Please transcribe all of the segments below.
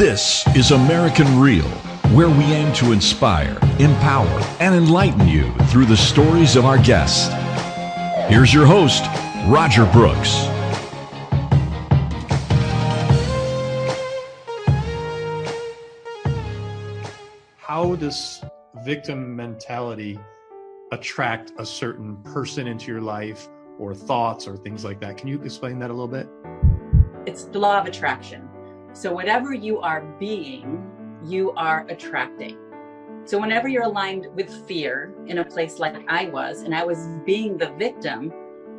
This is American Real, where we aim to inspire, empower, and enlighten you through the stories of our guests. Here's your host, Roger Brooks. How does victim mentality attract a certain person into your life or thoughts or things like that? Can you explain that a little bit? It's the law of attraction. So, whatever you are being, you are attracting. So, whenever you're aligned with fear in a place like I was, and I was being the victim,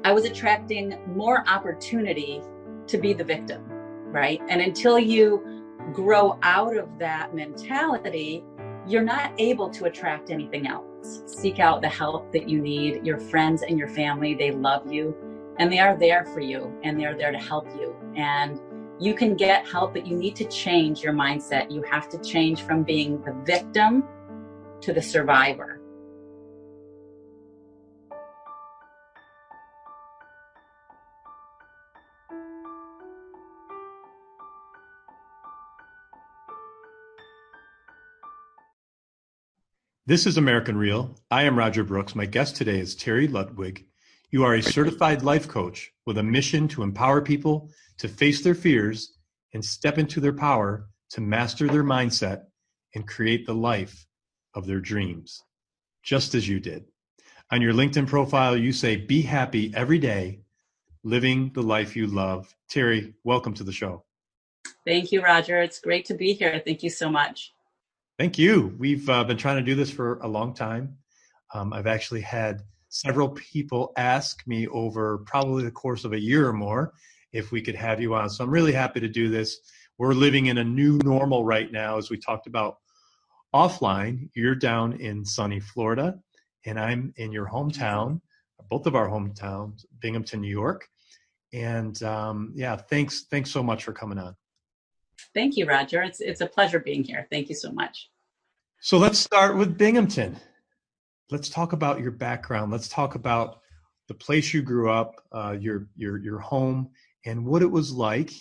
I was attracting more opportunity to be the victim, right? And until you grow out of that mentality, you're not able to attract anything else. Seek out the help that you need. Your friends and your family, they love you and they are there for you and they're there to help you. And you can get help, but you need to change your mindset. You have to change from being the victim to the survivor. This is American Real. I am Roger Brooks. My guest today is Terry Ludwig. You are a certified life coach with a mission to empower people to face their fears and step into their power to master their mindset and create the life of their dreams, just as you did. On your LinkedIn profile, you say, Be happy every day, living the life you love. Terry, welcome to the show. Thank you, Roger. It's great to be here. Thank you so much. Thank you. We've uh, been trying to do this for a long time. Um, I've actually had several people ask me over probably the course of a year or more if we could have you on. So I'm really happy to do this. We're living in a new normal right now, as we talked about offline. You're down in sunny Florida, and I'm in your hometown, both of our hometowns, Binghamton, New York. And um, yeah, thanks, thanks so much for coming on. Thank you, Roger. It's it's a pleasure being here. Thank you so much. So let's start with Binghamton. Let's talk about your background. Let's talk about the place you grew up, uh, your your your home, and what it was like,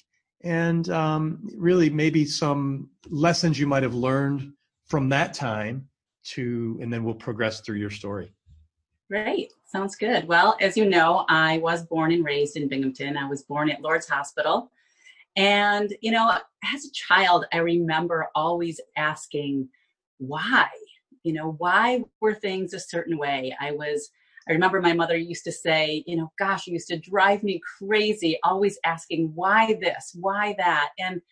and um, really maybe some lessons you might have learned from that time to, and then we'll progress through your story. Great. Sounds good. Well, as you know, I was born and raised in Binghamton. I was born at Lourdes Hospital. And, you know, as a child, I remember always asking, why? You know, why were things a certain way? I was I remember my mother used to say, you know, gosh, it used to drive me crazy, always asking, why this, why that? And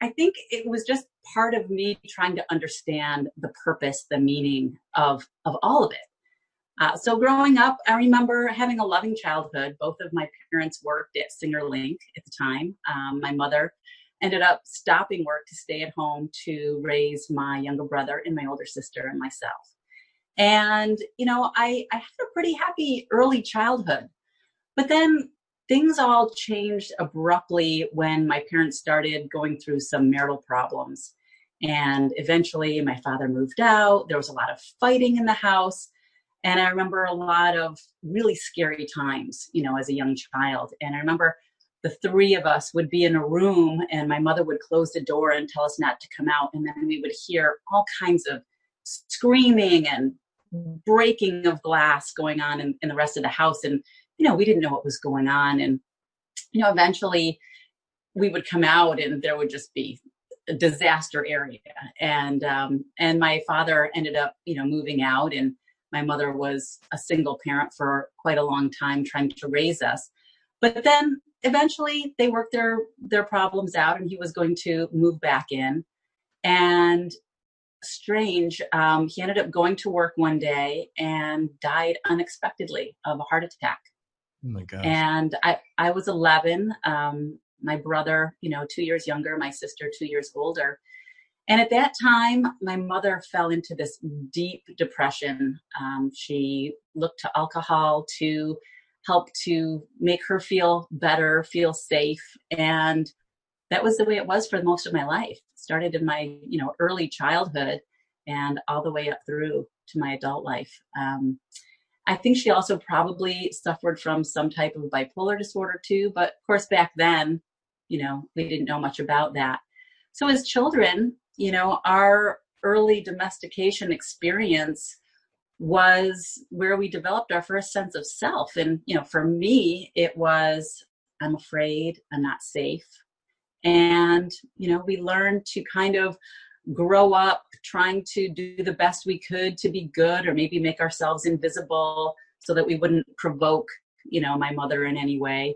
I think it was just part of me trying to understand the purpose, the meaning of, of all of it. Uh, so growing up, I remember having a loving childhood. Both of my parents worked at Singer-Link at the time. Um, my mother ended up stopping work to stay at home to raise my younger brother and my older sister and myself. And, you know, I, I had a pretty happy early childhood. But then things all changed abruptly when my parents started going through some marital problems. And eventually my father moved out. There was a lot of fighting in the house. And I remember a lot of really scary times, you know, as a young child. And I remember the three of us would be in a room and my mother would close the door and tell us not to come out. And then we would hear all kinds of screaming and breaking of glass going on in, in the rest of the house. And, you know, we didn't know what was going on. And, you know, eventually we would come out and there would just be a disaster area. And, um, and my father ended up, you know, moving out and my mother was a single parent for quite a long time trying to raise us. But then eventually they worked their, their problems out and he was going to move back in. And strange. Um, he ended up going to work one day and died unexpectedly of a heart attack. Oh my God. And I, I was 11. Um, my brother, you know, two years younger, my sister, two years older. And at that time, my mother fell into this deep depression. Um, she looked to alcohol to help to make her feel better, feel safe. And that was the way it was for most of my life started in my you know early childhood and all the way up through to my adult life. Um, I think she also probably suffered from some type of bipolar disorder too, but of course back then, you know, we didn't know much about that. so as children, you know, our early domestication experience was where we developed our first sense of self. And, you know, for me, it was I'm afraid, I'm not safe. And, you know, we learned to kind of grow up trying to do the best we could to be good or maybe make ourselves invisible so that we wouldn't provoke, you know, my mother in any way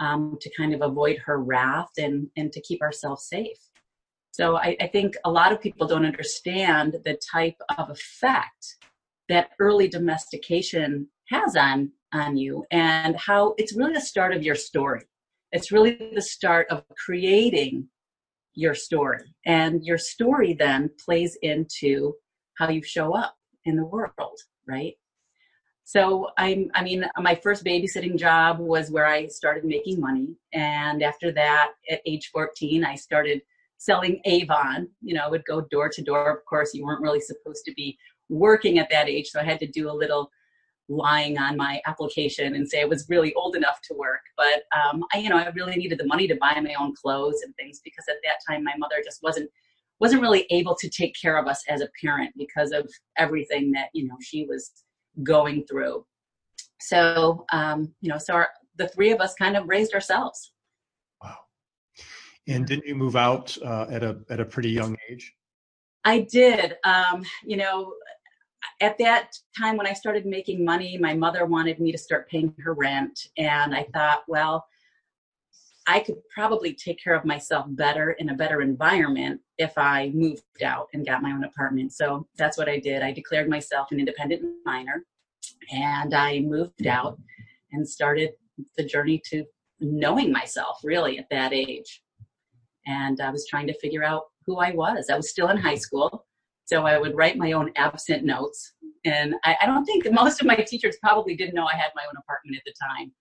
um, to kind of avoid her wrath and, and to keep ourselves safe. So I, I think a lot of people don't understand the type of effect that early domestication has on on you and how it's really the start of your story. It's really the start of creating your story. And your story then plays into how you show up in the world, right? So I'm, I mean, my first babysitting job was where I started making money. And after that, at age 14, I started selling Avon. You know, I would go door to door. Of course, you weren't really supposed to be working at that age, so I had to do a little lying on my application and say I was really old enough to work. But um, I, you know, I really needed the money to buy my own clothes and things because at that time my mother just wasn't wasn't really able to take care of us as a parent because of everything that you know she was going through. So um, you know, so our, the three of us kind of raised ourselves. Wow! And didn't you move out uh, at a at a pretty young age? I did. Um, you know, at that time when I started making money, my mother wanted me to start paying her rent, and I thought, well, I could probably take care of myself better in a better environment if I moved out and got my own apartment. So that's what I did. I declared myself an independent minor, and I moved out and started the journey to knowing myself really at that age and I was trying to figure out who I was. I was still in high school, so I would write my own absent notes. And I, I don't think most of my teachers probably didn't know I had my own apartment at the time.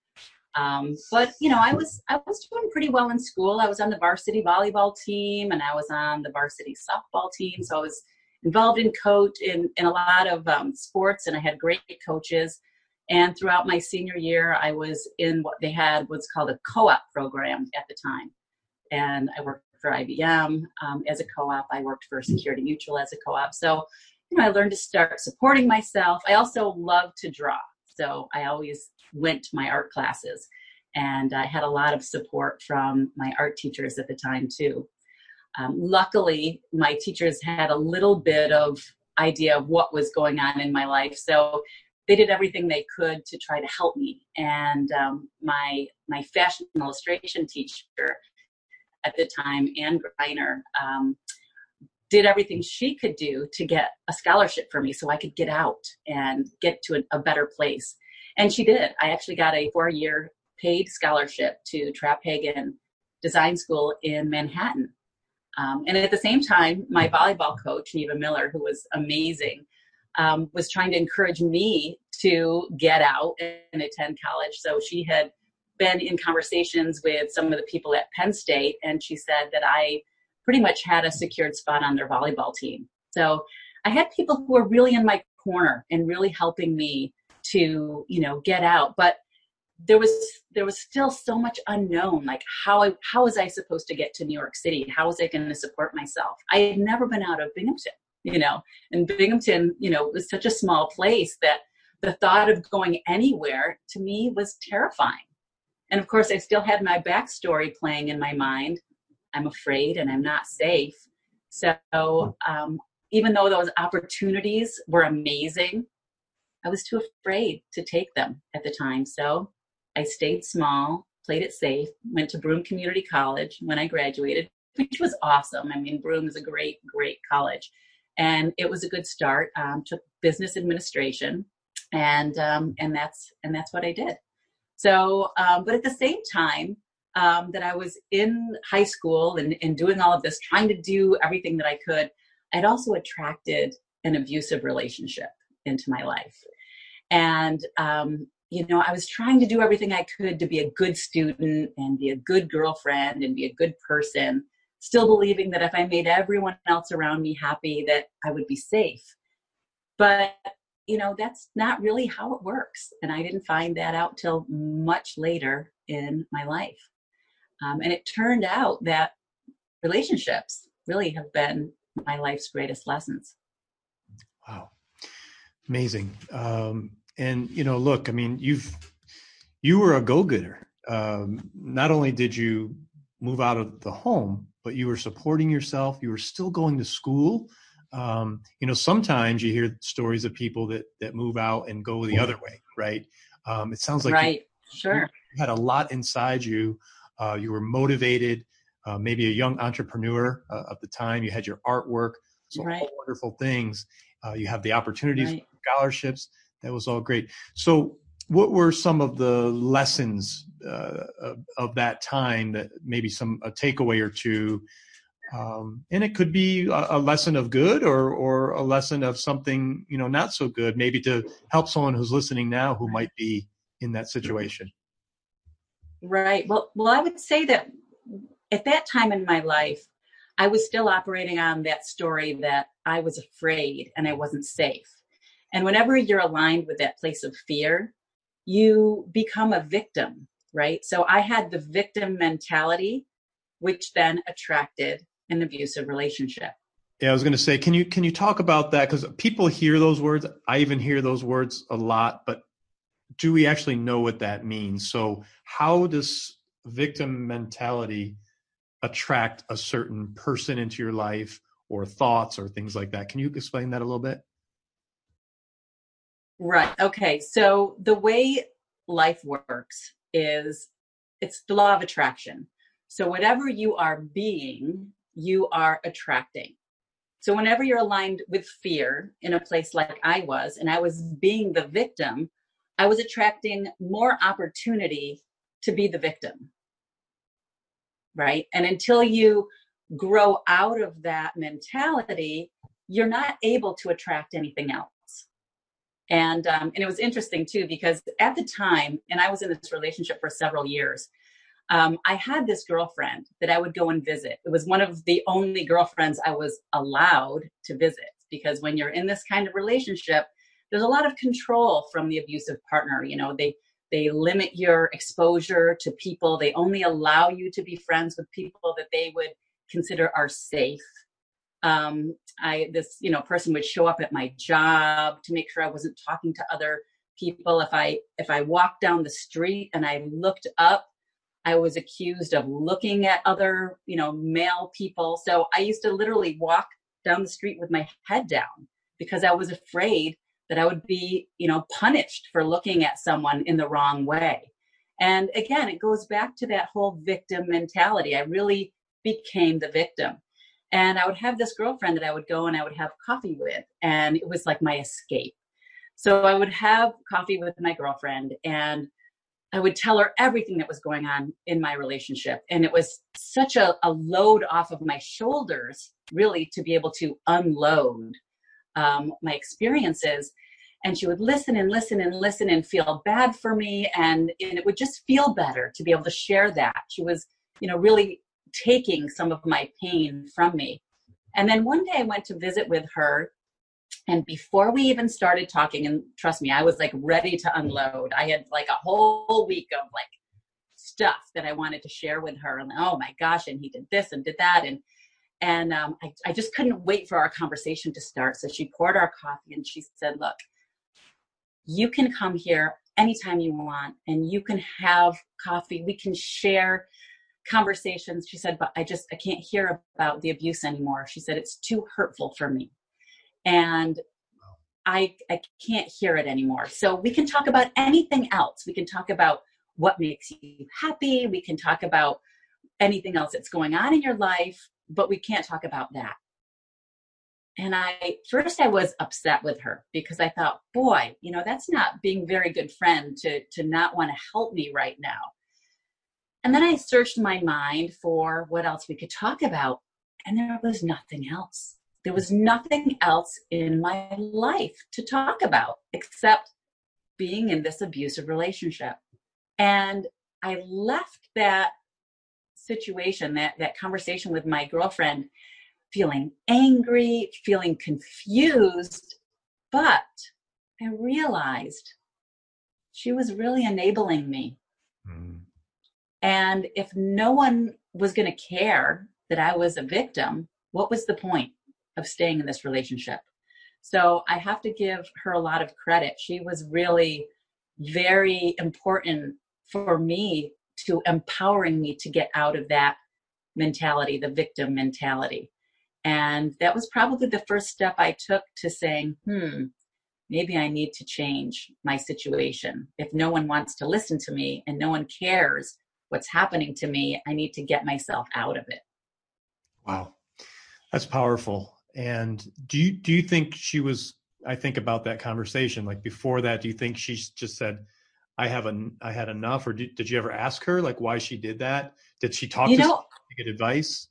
Um, but you know, I was I was doing pretty well in school. I was on the varsity volleyball team, and I was on the varsity softball team. So I was involved in coach in, in a lot of um, sports, and I had great coaches. And throughout my senior year, I was in what they had what's called a co-op program at the time and I worked for IBM um, as a co-op. I worked for Security Mutual as a co-op. So, you know, I learned to start supporting myself. I also love to draw, so I always went to my art classes, and I had a lot of support from my art teachers at the time too. Um, luckily, my teachers had a little bit of idea of what was going on in my life, so they did everything they could to try to help me. And um, my my fashion illustration teacher at the time, Anne Greiner, um, did everything she could do to get a scholarship for me so I could get out and get to a, a better place. And she did. I actually got a four year paid scholarship to Traphagen Design School in Manhattan. Um, and at the same time, my volleyball coach, Neva Miller, who was amazing, um, was trying to encourage me to get out and attend college. So she had been in conversations with some of the people at Penn State, and she said that I pretty much had a secured spot on their volleyball team. So I had people who were really in my corner and really helping me to, you know, get out. But there was there was still so much unknown like how I, how was I supposed to get to New York City how was I going to support myself I had never been out of Binghamton you know and Binghamton you know was such a small place that the thought of going anywhere to me was terrifying and of course, I still had my backstory playing in my mind. I'm afraid and I'm not safe. So um, even though those opportunities were amazing, I was too afraid to take them at the time. So I stayed small, played it safe, went to Broome Community College when I graduated, which was awesome. I mean, Broome is a great, great college. And it was a good start. Um, took business administration, and um, and that's and that's what I did. So, um, but at the same time um, that I was in high school and, and doing all of this, trying to do everything that I could, I'd also attracted an abusive relationship into my life. And, um, you know, I was trying to do everything I could to be a good student and be a good girlfriend and be a good person, still believing that if I made everyone else around me happy, that I would be safe. But you know, that's not really how it works. And I didn't find that out till much later in my life. Um, and it turned out that relationships really have been my life's greatest lessons. Wow. Amazing. Um, and you know, look, I mean, you've you were a go-getter. Um, not only did you move out of the home, but you were supporting yourself. You were still going to school. Um, you know, sometimes you hear stories of people that that move out and go the other way, right? Um, it sounds like right, you, sure, you had a lot inside you. Uh, you were motivated, uh, maybe a young entrepreneur uh, of the time. You had your artwork, so right. all wonderful things. Uh, you have the opportunities, right. scholarships. That was all great. So, what were some of the lessons uh, of, of, that time that maybe some a takeaway or two um, and it could be a, a, lesson of good or or a lesson of something you know not so good maybe to help someone who's listening now who might be in that situation. Right. Well well i would say that at that time in my life i was still operating on that story that i was afraid and i wasn't safe. And whenever you're aligned with that place of fear you become a victim right? So i had the victim mentality which then attracted an abusive relationship. Yeah, I was going to say, can you can you talk about that? Because people hear those words. I even hear those words a lot, but do we actually know what that means? So, how does victim mentality attract a certain person into your life, or thoughts, or things like that? Can you explain that a little bit? Right. Okay. So the way life works is it's the law of attraction. So whatever you are being you are attracting. So whenever you're aligned with fear in a place like I was, and I was being the victim, I was attracting more opportunity to be the victim. Right. And until you grow out of that mentality, you're not able to attract anything else. And um, and it was interesting too because at the time, and I was in this relationship for several years, um, I had this girlfriend that I would go and visit. It was one of the only girlfriends I was allowed to visit because when you're in this kind of relationship, there's a lot of control from the abusive partner. You know, they they limit your exposure to people. They only allow you to be friends with people that they would consider are safe. Um, I this you know person would show up at my job to make sure I wasn't talking to other people. If I if I walked down the street and I looked up I was accused of looking at other, you know, male people. So I used to literally walk down the street with my head down because I was afraid that I would be, you know, punished for looking at someone in the wrong way. And again, it goes back to that whole victim mentality. I really became the victim. And I would have this girlfriend that I would go and I would have coffee with, and it was like my escape. So I would have coffee with my girlfriend, and I would tell her everything that was going on in my relationship. And it was such a, a load off of my shoulders, really, to be able to unload um, my experiences. And she would listen and listen and listen and feel bad for me. And, and it would just feel better to be able to share that. She was, you know, really taking some of my pain from me. And then one day I went to visit with her and before we even started talking, and trust me, I was like ready to unload. I had like a whole week of like stuff that I wanted to share with her. And oh my gosh, and he did this and did that. And and um, I, I just couldn't wait for our conversation to start. So she poured our coffee and she said, Look, you can come here anytime you want and you can have coffee. We can share conversations. She said, But I just, I can't hear about the abuse anymore. She said, It's too hurtful for me and I, I can't hear it anymore. So we can talk about anything else. We can talk about what makes you happy. We can talk about anything else that's going on in your life, but we can't talk about that. And I first I was upset with her because I thought, boy, you know, that's not being very good friend to to not want to help me right now. And then I searched my mind for what else we could talk about, and there was nothing else. There was nothing else in my life to talk about except being in this abusive relationship. And I left that situation, that, that conversation with my girlfriend, feeling angry, feeling confused, but I realized she was really enabling me. Mm. And if no one was going to care that I was a victim, what was the point of staying in this relationship? So I have to give her a lot of credit. She was really very important for me to empowering me to get out of that mentality, the victim mentality. And that was probably the first step I took to saying, hmm, maybe I need to change my situation. If no one wants to listen to me and no one cares what's happening to me, I need to get myself out of it. Wow. That's powerful. And do you do you think she was I think about that conversation like before that do you think she just said I have a I had enough or did, did you ever ask her like why she did that? Did she talk you to know, get advice?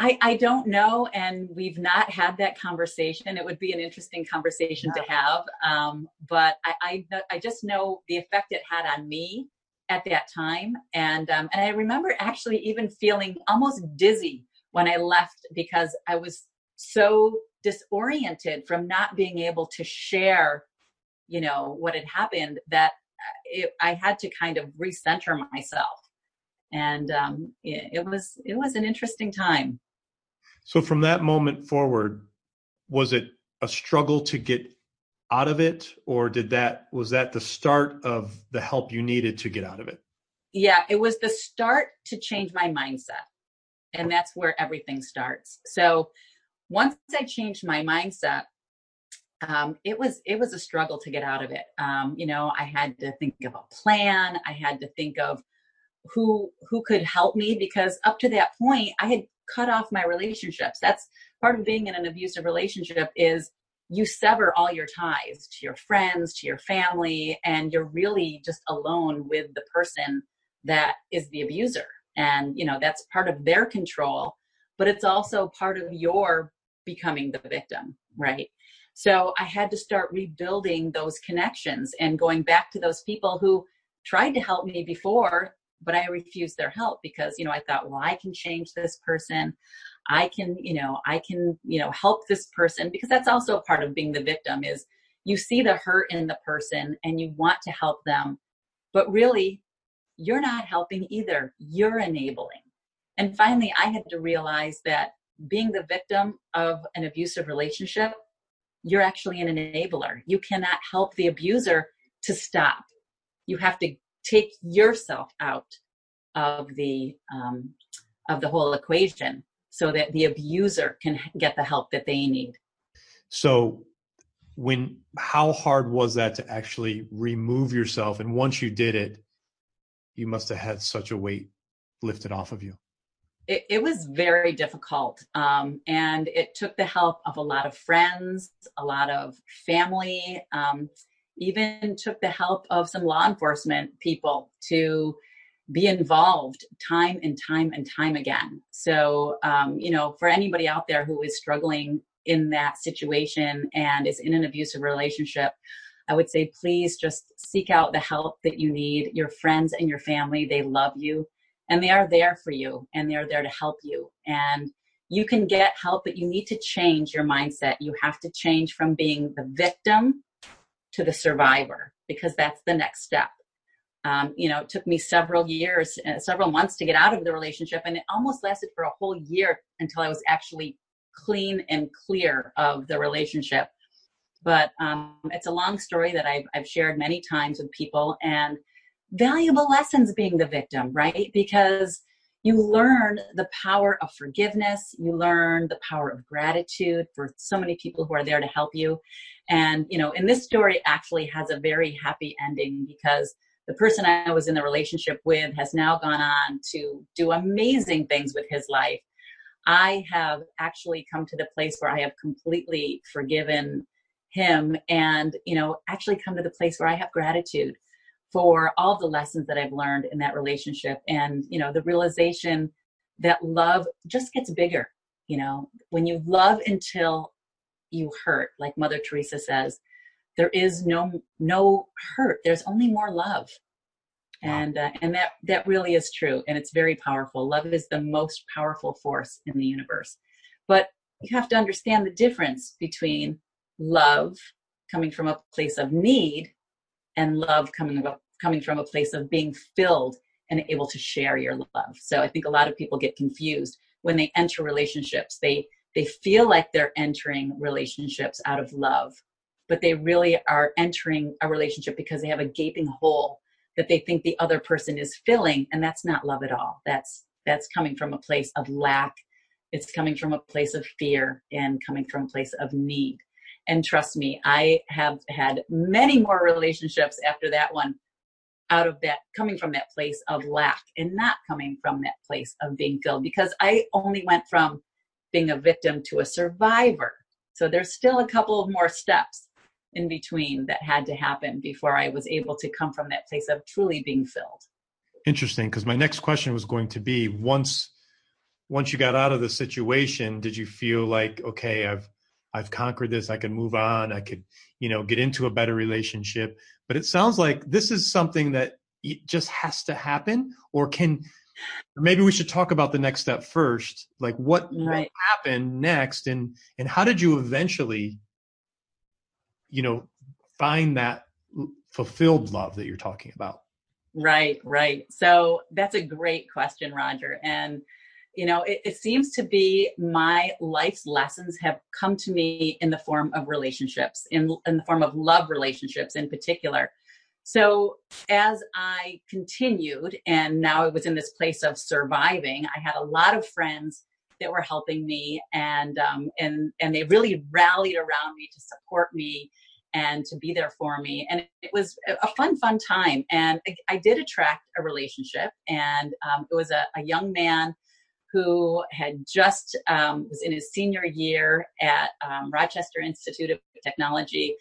I, I don't know, and we've not had that conversation. It would be an interesting conversation yeah. to have, um, but I, I, I just know the effect it had on me at that time, and um, and I remember actually even feeling almost dizzy when I left because I was so disoriented from not being able to share, you know, what had happened that uh, it, I had to kind of recenter myself, and um, it, it was it was an interesting time. So from that moment forward, was it a struggle to get out of it or did that was that the start of the help you needed to get out of it? Yeah, it was the start to change my mindset. And that's where everything starts. So once I changed my mindset, um, it was it was a struggle to get out of it. Um, you know, I had to think of a plan. I had to think of who who could help me because up to that point, I had cut off my relationships. That's part of being in an abusive relationship is you sever all your ties to your friends, to your family, and you're really just alone with the person that is the abuser. And, you know, that's part of their control, but it's also part of your becoming the victim, right? So I had to start rebuilding those connections and going back to those people who tried to help me before but I refused their help because, you know, I thought, well, I can change this person. I can, you know, I can, you know, help this person because that's also part of being the victim is you see the hurt in the person and you want to help them, but really you're not helping either. You're enabling. And finally, I had to realize that being the victim of an abusive relationship, you're actually an enabler. You cannot help the abuser to stop. You have to take yourself out of the um, of the whole equation so that the abuser can get the help that they need so when how hard was that to actually remove yourself and once you did it you must have had such a weight lifted off of you it, it was very difficult um, and it took the help of a lot of friends a lot of family um, even took the help of some law enforcement people to be involved time and time and time again. So, um, you know, for anybody out there who is struggling in that situation and is in an abusive relationship, I would say please just seek out the help that you need. Your friends and your family, they love you and they are there for you and they're there to help you. And you can get help, but you need to change your mindset. You have to change from being the victim to the survivor because that's the next step. Um, you know, it took me several years, uh, several months to get out of the relationship, and it almost lasted for a whole year until I was actually clean and clear of the relationship. But um, it's a long story that I've, I've shared many times with people, and valuable lessons being the victim, right? Because you learn the power of forgiveness you learn the power of gratitude for so many people who are there to help you. And you know and this story actually has a very happy ending because the person i was in the relationship with has now gone on to do amazing things with his life. I have actually come to the place where i have completely forgiven him and you know actually come to the place where i have gratitude for all the lessons that I've learned in that relationship. And you know the realization that love just gets bigger you know when you love until you hurt like mother teresa says there is no no hurt. There's only more love. Wow. and uh, and that that really is true and it's very powerful. Love is the most powerful force in the universe. But you have to understand the difference between love coming from a place of need and love coming coming from a place of being filled and able to share your love. So I think a lot of people get confused when they enter relationships. They they feel like they're entering relationships out of love, but they really are entering a relationship because they have a gaping hole that they think the other person is filling and that's not love at all. That's that's coming from a place of lack. It's coming from a place of fear and coming from a place of need. And trust me, I have had many more relationships after that one out of that coming from that place of lack and not coming from that place of being filled because I only went from being a victim to a survivor. So there's still a couple of more steps in between that had to happen before I was able to come from that place of truly being filled. Interesting, because my next question was going to be once once you got out of the situation, did you feel like okay, I've I've conquered this, I can move on, I could, you know, get into a better relationship. But it sounds like this is something that just has to happen or can maybe we should talk about the next step first like what, right. what happened next and and how did you eventually you know find that fulfilled love that you're talking about right right so that's a great question roger and you know it, it, seems to be my life's lessons have come to me in the form of relationships in, in the form of love relationships in particular so as I continued, and now I was in this place of surviving, I had a lot of friends that were helping me, and um, and and they really rallied around me to support me and to be there for me. And it was a fun, fun time. And I, I did attract a relationship, and um, it was a, a, young man who had just um, was in his senior year at um, Rochester Institute of Technology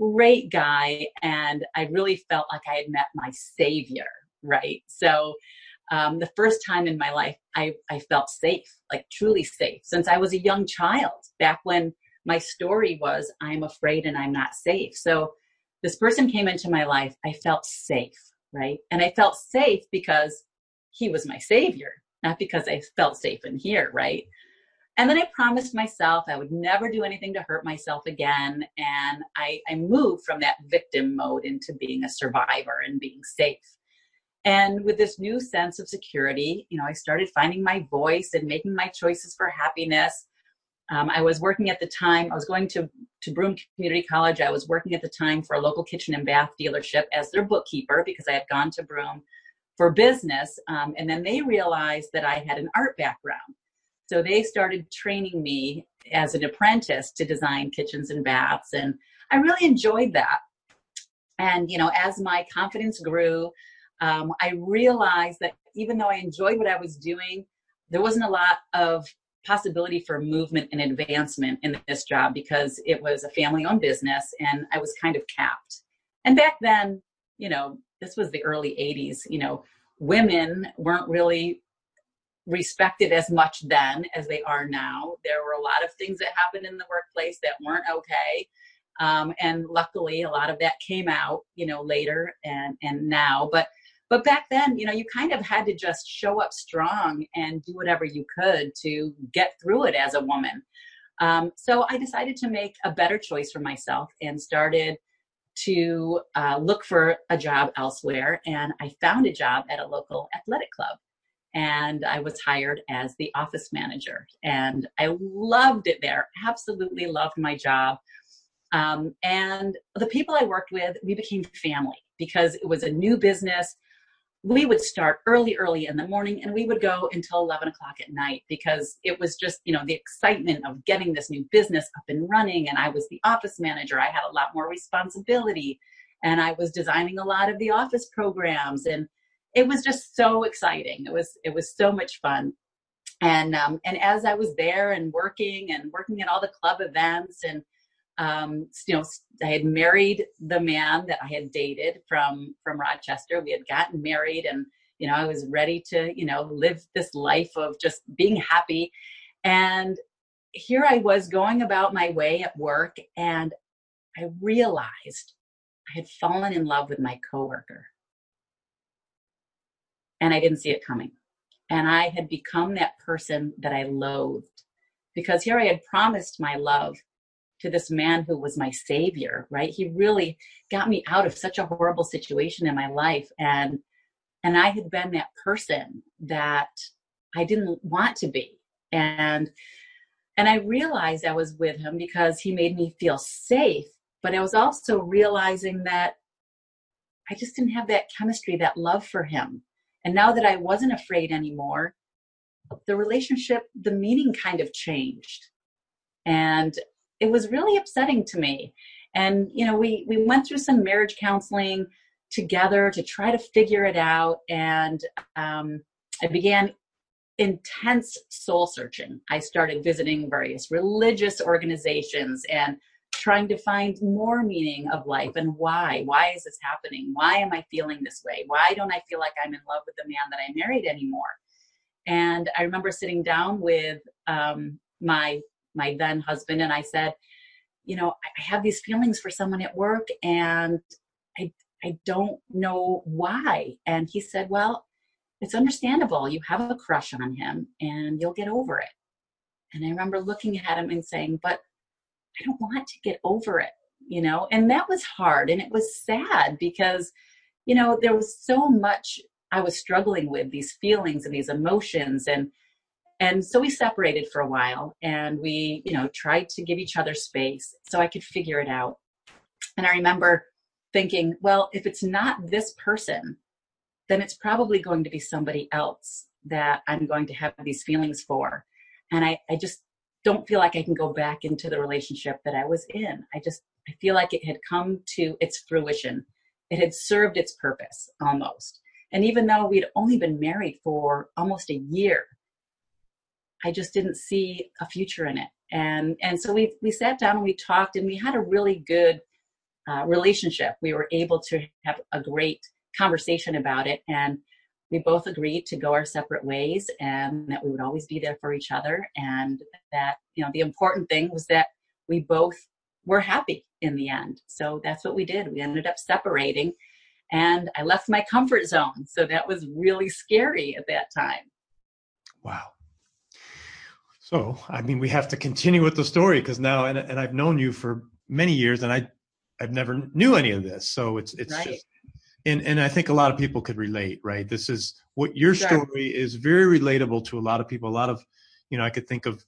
great guy. And I really felt like I had met my savior, right? So, um, the first time in my life, I, I felt safe, like truly safe, since I was a young child, back when my story was, I'm afraid and I'm not safe. So, this person came into my life, I felt safe, right? And I felt safe because he was my savior, not because I felt safe in here, right? And then I promised myself I would never do anything to hurt myself again. And I, I moved from that victim mode into being a survivor and being safe. And with this new sense of security, you know, I started finding my voice and making my choices for happiness. Um, I was working at the time, I was going to, to Broome Community College. I was working at the time for a local kitchen and bath dealership as their bookkeeper because I had gone to Broome for business. Um, and then they realized that I had an art background. So they started training me as an apprentice to design kitchens and baths. And I really enjoyed that. And, you know, as my confidence grew, um, I realized that even though I enjoyed what I was doing, there wasn't a lot of possibility for movement and advancement in this job because it was a family owned business and I was kind of capped. And back then, you know, this was the early 80s, you know, women weren't really respected as much then as they are now. There were a lot of things that happened in the workplace that weren't okay. Um, and luckily a lot of that came out, you know, later and, and now, but, but back then, you know, you kind of had to just show up strong and do whatever you could to get through it as a woman. Um, so I decided to make a better choice for myself and started to uh, look for a job elsewhere. And I found a job at a local athletic club and I was hired as the office manager. And I loved it there, absolutely loved my job. Um, and the people I worked with, we became family because it was a new business. We would start early, early in the morning and we would go until 11 o'clock at night because it was just, you know, the excitement of getting this new business up and running. And I was the office manager. I had a lot more responsibility and I was designing a lot of the office programs and it was just so exciting. It was it was so much fun. And um, and as I was there and working and working at all the club events and um, you know I had married the man that I had dated from from Rochester. We had gotten married and you know I was ready to you know live this life of just being happy. And here I was going about my way at work and I realized I had fallen in love with my coworker and I didn't see it coming. And I had become that person that I loathed because here I had promised my love to this man who was my savior, right? He really got me out of such a horrible situation in my life. And, and I had been that person that I didn't want to be. And and I realized I was with him because he made me feel safe, but I was also realizing that I just didn't have that chemistry, that love for him. And now that I wasn't afraid anymore, the relationship, the meaning kind of changed. And it was really upsetting to me. And, you know, we, we went through some marriage counseling together to try to figure it out. And um, I began intense soul searching. I started visiting various religious organizations and trying to find more meaning of life and why. Why is this happening? Why am I feeling this way? Why don't I feel like I'm in love with the man that I married anymore? And I remember sitting down with um, my my then husband, and I said, you know, I have these feelings for someone at work, and I I don't know why. And he said, well, it's understandable. You have a crush on him, and you'll get over it. And I remember looking at him and saying, but I don't want to get over it, you know. And that was hard, and it was sad because, you know, there was so much I was struggling with these feelings and these emotions and and so we separated for a while and we you know tried to give each other space so I could figure it out. And I remember thinking, well, if it's not this person, then it's probably going to be somebody else that I'm going to have these feelings for. And I, I just don't feel like I can go back into the relationship that I was in. I just I feel like it had come to its fruition. It had served its purpose almost. And even though we'd only been married for almost a year, I just didn't see a future in it. And and so we we sat down and we talked and we had a really good uh, relationship. We were able to have a great conversation about it, and we both agreed to go our separate ways, and that we would always be there for each other, and that you know the important thing was that we both were happy in the end. So that's what we did. We ended up separating and I left my comfort zone. So that was really scary at that time. Wow. So, I mean, we have to continue with the story because now, and, and I've known you for many years and I, I've never knew any of this. So it's, it's right. just, and, and I think a lot of people could relate, right? This is what your sure. story is very relatable to a lot of people. A lot of, you know, I could think of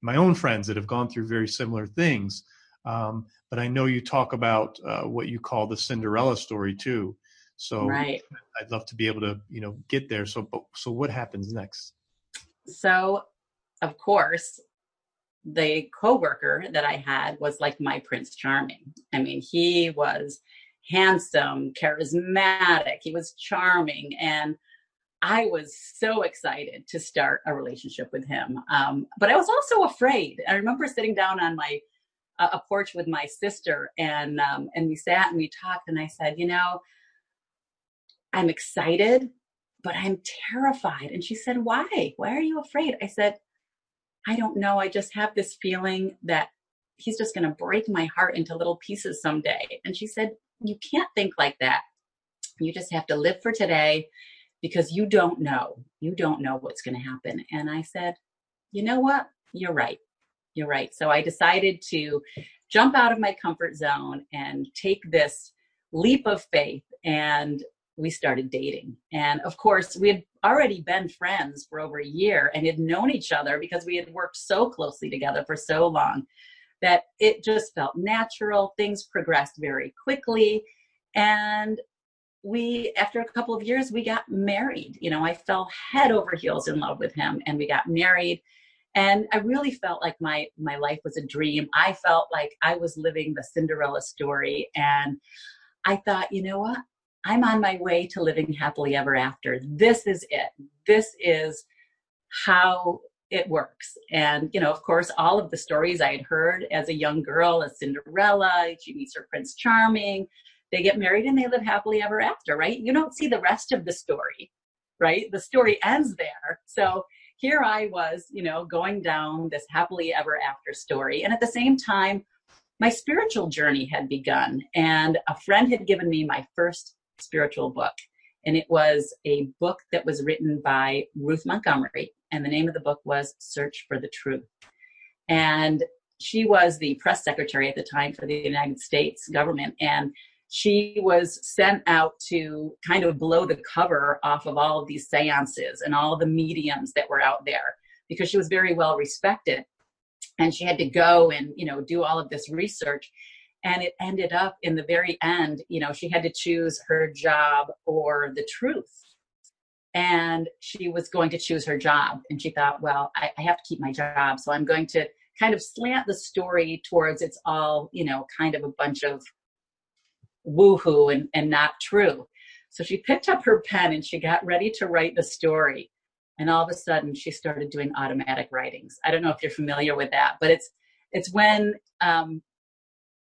my own friends that have gone through very similar things. Um, but I know you talk about uh, what you call the Cinderella story too. So right. I'd love to be able to, you know, get there. So, so what happens next? So, of course, the coworker that I had was like my Prince Charming. I mean, he was handsome, charismatic, he was charming, and I was so excited to start a relationship with him. Um, but I was also afraid. I remember sitting down on my uh, a porch with my sister, and um, and we sat and we talked, and I said, you know, I'm excited, but I'm terrified. And she said, Why? Why are you afraid? I said, I don't know. I just have this feeling that he's just going to break my heart into little pieces someday. And she said, You can't think like that. You just have to live for today because you don't know. You don't know what's going to happen. And I said, You know what? You're right. You're right. So I decided to jump out of my comfort zone and take this leap of faith and we started dating. And of course, we had already been friends for over a year and had known each other because we had worked so closely together for so long that it just felt natural. Things progressed very quickly. And we, after a couple of years, we got married. You know, I fell head over heels in love with him and we got married. And I really felt like my my life was a dream. I felt like I was living the Cinderella story. And I thought, you know what? I'm on my way to living happily ever after. This is it. This is how it works. And, you know, of course, all of the stories I had heard as a young girl, as Cinderella, she meets her Prince Charming, they get married and they live happily ever after, right? You don't see the rest of the story, right? The story ends there. So here I was, you know, going down this happily ever after story. And at the same time, my spiritual journey had begun. And a friend had given me my first spiritual book. And it was a book that was written by Ruth Montgomery. And the name of the book was Search for the Truth. And she was the press secretary at the time for the United States government. And she was sent out to kind of blow the cover off of all of these seances and all the mediums that were out there because she was very well respected and she had to go and you know do all of this research and it ended up in the very end you know she had to choose her job or the truth. And she was going to choose her job and she thought well I, I, have to keep my job so i'm going to kind of slant the story towards it's all you know kind of a bunch of woohoo and, and not true. So she picked up her pen and she got ready to write the story and all of a sudden she started doing automatic writings. I don't know if you're familiar with that but it's it's when um,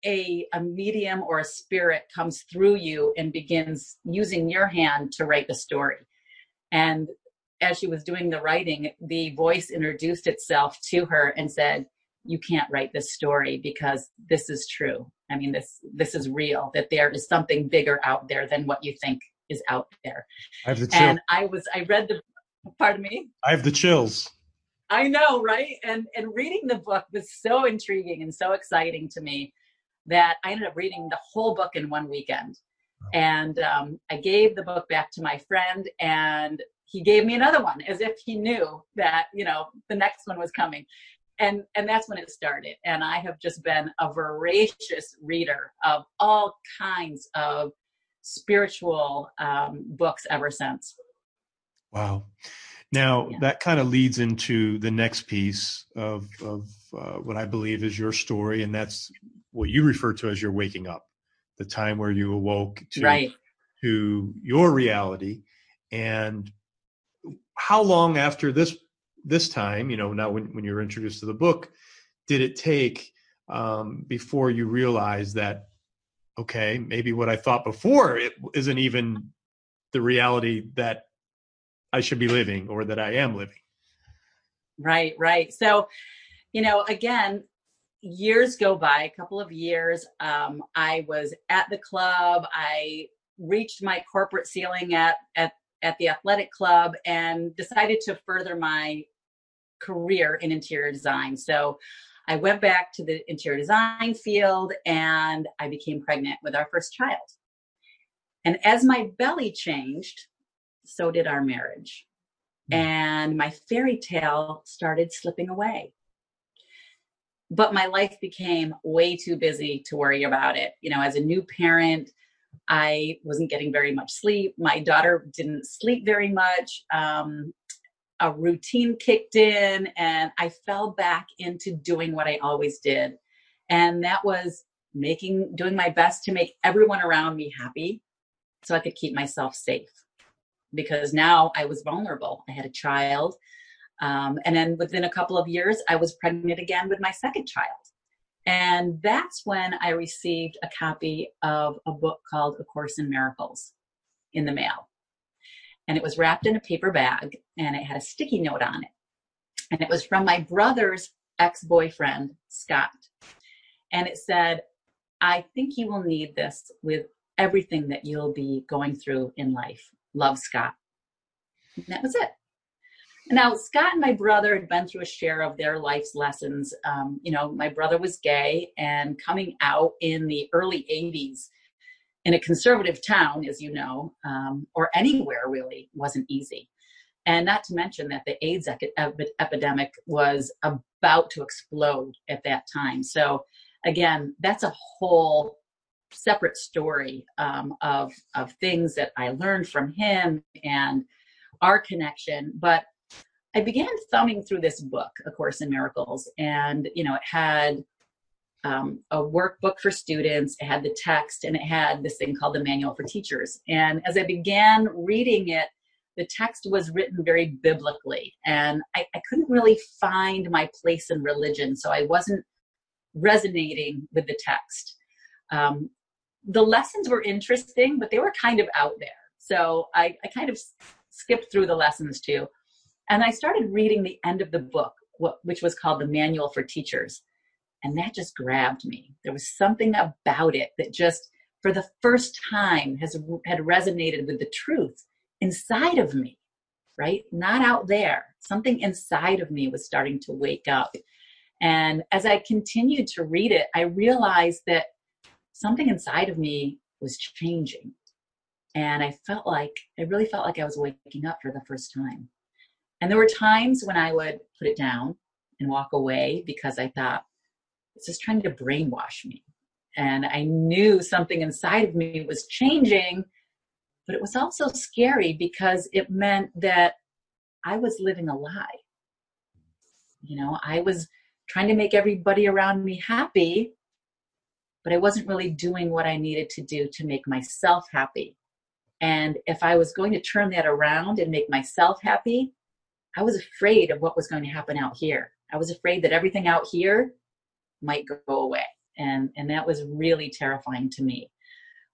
a, a medium or a spirit comes through you and begins using your hand to write the story and as she was doing the writing, the voice introduced itself to her and said, you can't write this story because this is true. I mean, this, this is real, that there is something bigger out there than what you think is out there. I have the chills. And I was, I read the, pardon me? I have the chills. I know, right? And, and reading the book was so intriguing and so exciting to me that I ended up reading the whole book in one weekend. And um, I gave the book back to my friend, and he gave me another one as if he knew that you know the next one was coming. And and that's when it started. And I have just been a voracious reader of all kinds of spiritual um, books ever since. Wow. Now yeah. that kind of leads into the next piece of, of uh, what I believe is your story, and that's what you refer to as your waking up the time where you awoke to right. to your reality. And how long after this this time you know now when, when you were introduced to the book did it take um, before you realized that okay maybe what i thought before it isn't even the reality that i should be living or that i am living? Right right. So you know again years go by, a couple of years. Um, I was at the club. I reached my corporate ceiling at, at, at the athletic club and decided to further my career in interior design. So I went back to the interior design field and I became pregnant with our first child. And as my belly changed, so did our marriage. Hmm. And my fairy tale started slipping away but my life became way too busy to worry about it. You know, as a new parent, I wasn't getting very much sleep. My daughter didn't sleep very much. Um, a routine kicked in, and I fell back into doing what I always did. And that was making, doing my best to make everyone around me happy so I could keep myself safe. Because now I was vulnerable. I had a child. Um, and then within a couple of years, I was pregnant again with my second child. And that's when I received a copy of a book called A Course in Miracles in the mail. And it was wrapped in a paper bag and it had a sticky note on it. And it was from my brother's ex boyfriend, Scott. And it said, I think you will need this with everything that you'll be going through in life. Love, Scott. And that was it. Now, Scott and my brother had been through a share of their life's lessons. Um, you know, my brother was gay and coming out in the early 80s in a conservative town, as you know, um, or anywhere really, wasn't easy. And not to mention that the AIDS epidemic was about to explode at that time. So, again, that's a whole separate story um, of, of things that I learned from him and our connection. But I began thumbing through this book, A Course in Miracles, and you know, it had um, a workbook for students, it had the text, and it had this thing called the Manual for Teachers. And as I began reading it, the text was written very biblically, and I, I couldn't really find my place in religion, so I wasn't resonating with the text. Um, the lessons were interesting, but they were kind of out there. So I, I kind of skipped through the lessons too. And I started reading the end of the book, which was called The Manual for Teachers. And that just grabbed me. There was something about it that just, for the first time, has had resonated with the truth inside of me, right? Not out there. Something inside of me was starting to wake up. And as I continued to read it, I realized that something inside of me was changing. And I felt like, I really felt like I was waking up for the first time. And there were times when I would put it down and walk away because I thought, it's just trying to brainwash me. And I knew something inside of me was changing, but it was also scary because it meant that I was living a lie. You know, I was trying to make everybody around me happy, but I wasn't really doing what I needed to do to make myself happy. And if I was going to turn that around and make myself happy, I was afraid of what was going to happen out here. I was afraid that everything out here might go away. And, and that was really terrifying to me.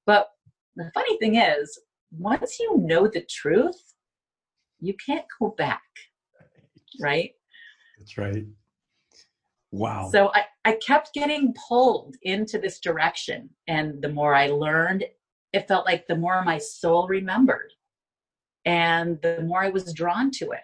But the funny thing is, once you know the truth, you can't go back. Right? That's right. Wow. So I, I kept getting pulled into this direction. And the more I learned, it felt like the more my soul remembered and the more I was drawn to it.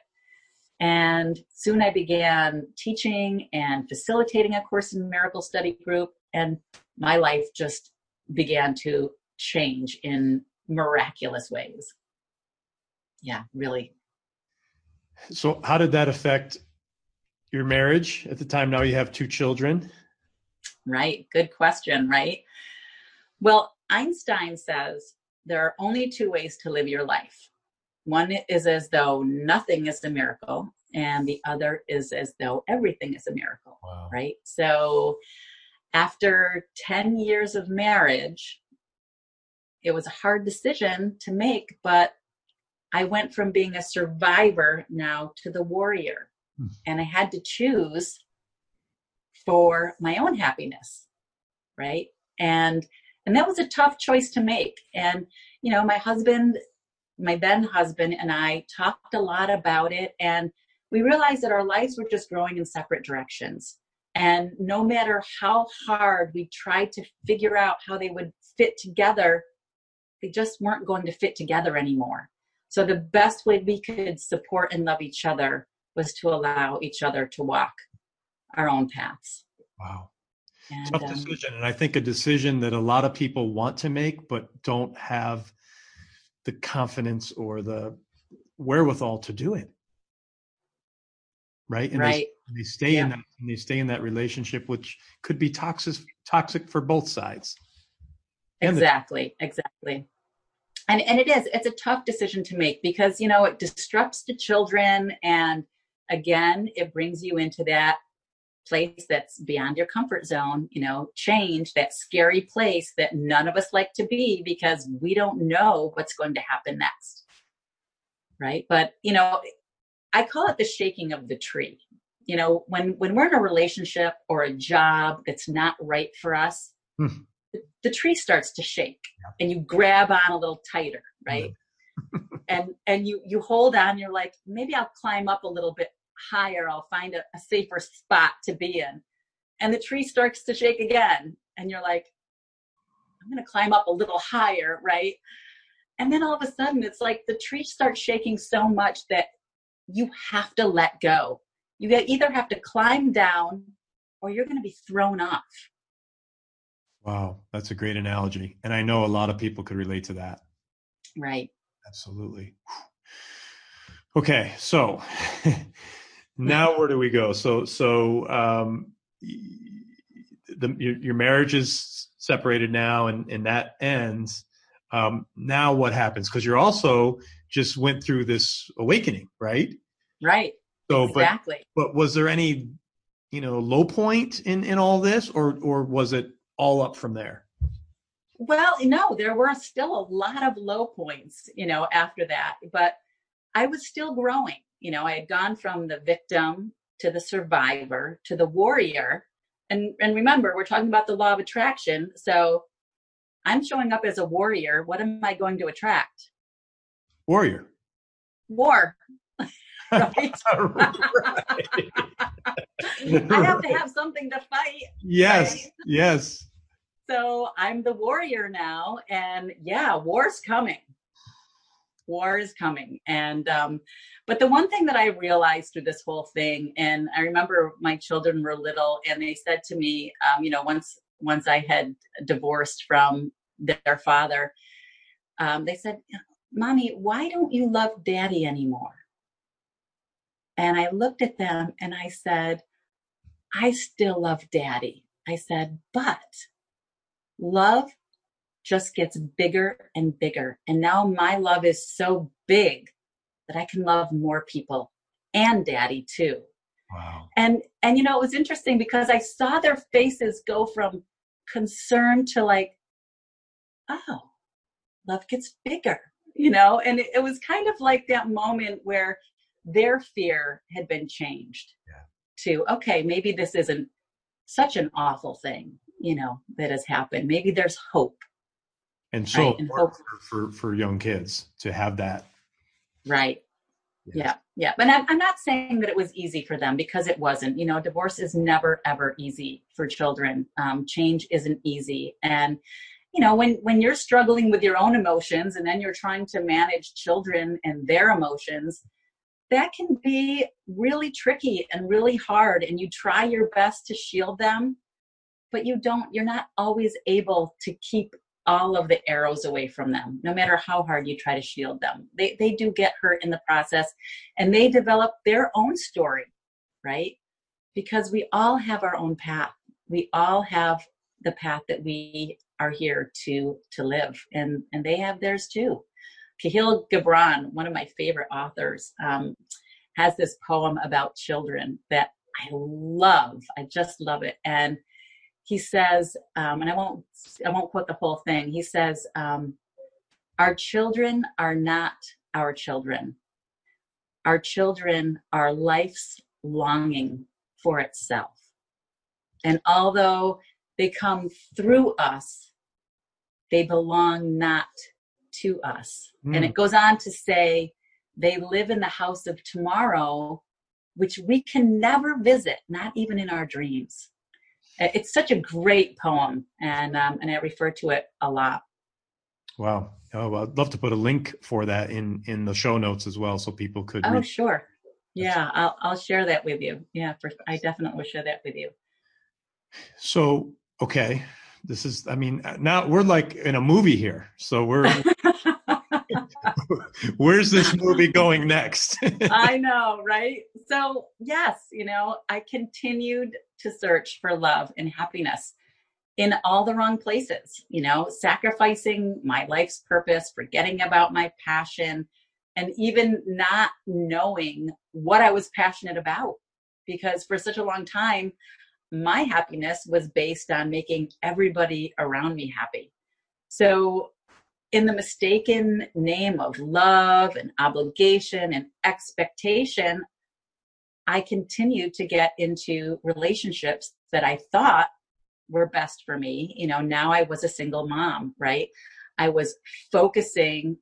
And soon I began teaching and facilitating a Course in Miracle study group, and my life just began to change in miraculous ways. Yeah, really. So, how did that affect your marriage at the time? Now you have two children. Right. Good question, right? Well, Einstein says there are only two ways to live your life one is as though nothing is a miracle, and the other is as though everything is a miracle, wow. right? So after 10 years of marriage, it was a hard decision to make, but I went from being a survivor now to the warrior. Hmm. And I had to choose for my own happiness, right? And and that was a tough choice to make. And you know, my husband my then husband and I talked a lot about it, and we realized that our lives were just growing in separate directions. And no matter how hard we tried to figure out how they would fit together, they just weren't going to fit together anymore. So the best way we could support and love each other was to allow each other to walk our own paths. Wow. And, Tough um, decision. Um, and I think a decision that a lot of people want to make, but don't have the confidence or the wherewithal to do it. Right? And right. they, they stay yeah. in that they stay in that relationship which could be toxic toxic for both sides. Exactly the- exactly. And and it is it's a tough decision to make because you know it disrupts the children and again it brings you into that place that's beyond your comfort zone, you know, change, that scary place that none of us like to be because we don't know what's going to happen next. Right. But, you know, I call it the shaking of the tree. You know, when when we're in a relationship or a job that's not right for us, hmm. the, the, tree starts to shake yeah. and you grab on a little tighter, right? and and you you hold on, you're like, maybe I'll climb up a little bit higher, I'll find a, a safer spot to be in. And the tree starts to shake again. And you're like, I'm going to climb up a little higher, right? And then all of a sudden, it's like the tree starts shaking so much that you have to let go. You either have to climb down or you're going to be thrown off. Wow, that's a great analogy. And I know a lot of people could relate to that. Right. Absolutely. Okay, so now where do we go? So so um, the your, your marriage is separated now, and and that ends. Um, now what happens? Because you're also just went through this awakening, right? Right. So, exactly. But, but was there any, you know, low point in in all this, or or was it all up from there? Well, no, there were still a lot of low points, you know, after that, but I was still growing you know, I had gone from the victim to the survivor to the warrior. And and remember, we're talking about the law of attraction. So I'm showing up as a warrior. What am I going to attract? Warrior. War. right? right. I have to have something to fight. Yes. Right? Yes. So I'm the warrior now, and yeah, war's coming war is coming and um, but the one thing that i realized through this whole thing and i remember my children were little and they said to me um, you know once once i had divorced from their father um, they said mommy why don't you love daddy anymore And I looked at them and I said, I still love daddy. I said, but love just gets bigger and bigger. And now my love is so big that I can love more people and daddy too. Wow. And and you know it was interesting because I saw their faces go from concern to like, oh, love gets bigger, you know, and it, it was kind of like that moment where their fear had been changed Yeah. to okay, maybe this isn't such an awful thing, you know, that has happened. Maybe there's hope. And so Right, and hope- for, for for young kids to have that. Right. Yeah, yeah. But I'm, I'm not saying that it was easy for them because it wasn't. You know, divorce is never ever easy for children. Um, change isn't easy, and you know, when when you're struggling with your own emotions and then you're trying to manage children and their emotions, that can be really tricky and really hard. And you try your best to shield them, but you don't. You're not always able to keep all of the arrows away from them no matter how hard you try to shield them. They they do get hurt in the process and they develop their own story right? Because we all have our own path. We all have the path that we are here to to live and and they have theirs too. Kahlil Gibran one of my favorite authors um, has this poem about children that I love. I just love it. And he says, um, and I won't, I won't quote the whole thing. He says, um, "Our children are not our children. Our children are life's longing for itself, and although they come through us, they belong not to us." And Mm. it goes on to say, "They live in the house of tomorrow." Which we can never visit, not even in our dreams it's such a great poem and um, and I refer to it a lot. Wow. Oh, well, I'd love to put a link for that in in the show notes as well, so people could. Oh, read. sure. Yeah, I'll I'll share that with you. Yeah, for, I definitely will share that with you. So okay, this is. I mean, now we're like in a movie here. So we're. where's this movie going next? I know, right? So, yes, you know, I continued to search for love and happiness in all the wrong places, you know, sacrificing my life's purpose, forgetting about my passion, and even not knowing what I was passionate about. Because for such a long time, my happiness was based on making everybody around me happy. So, in the mistaken name of love and obligation and expectation, I continued to get into relationships that I thought were best for me. You know, now I was a single mom, right? I was focusing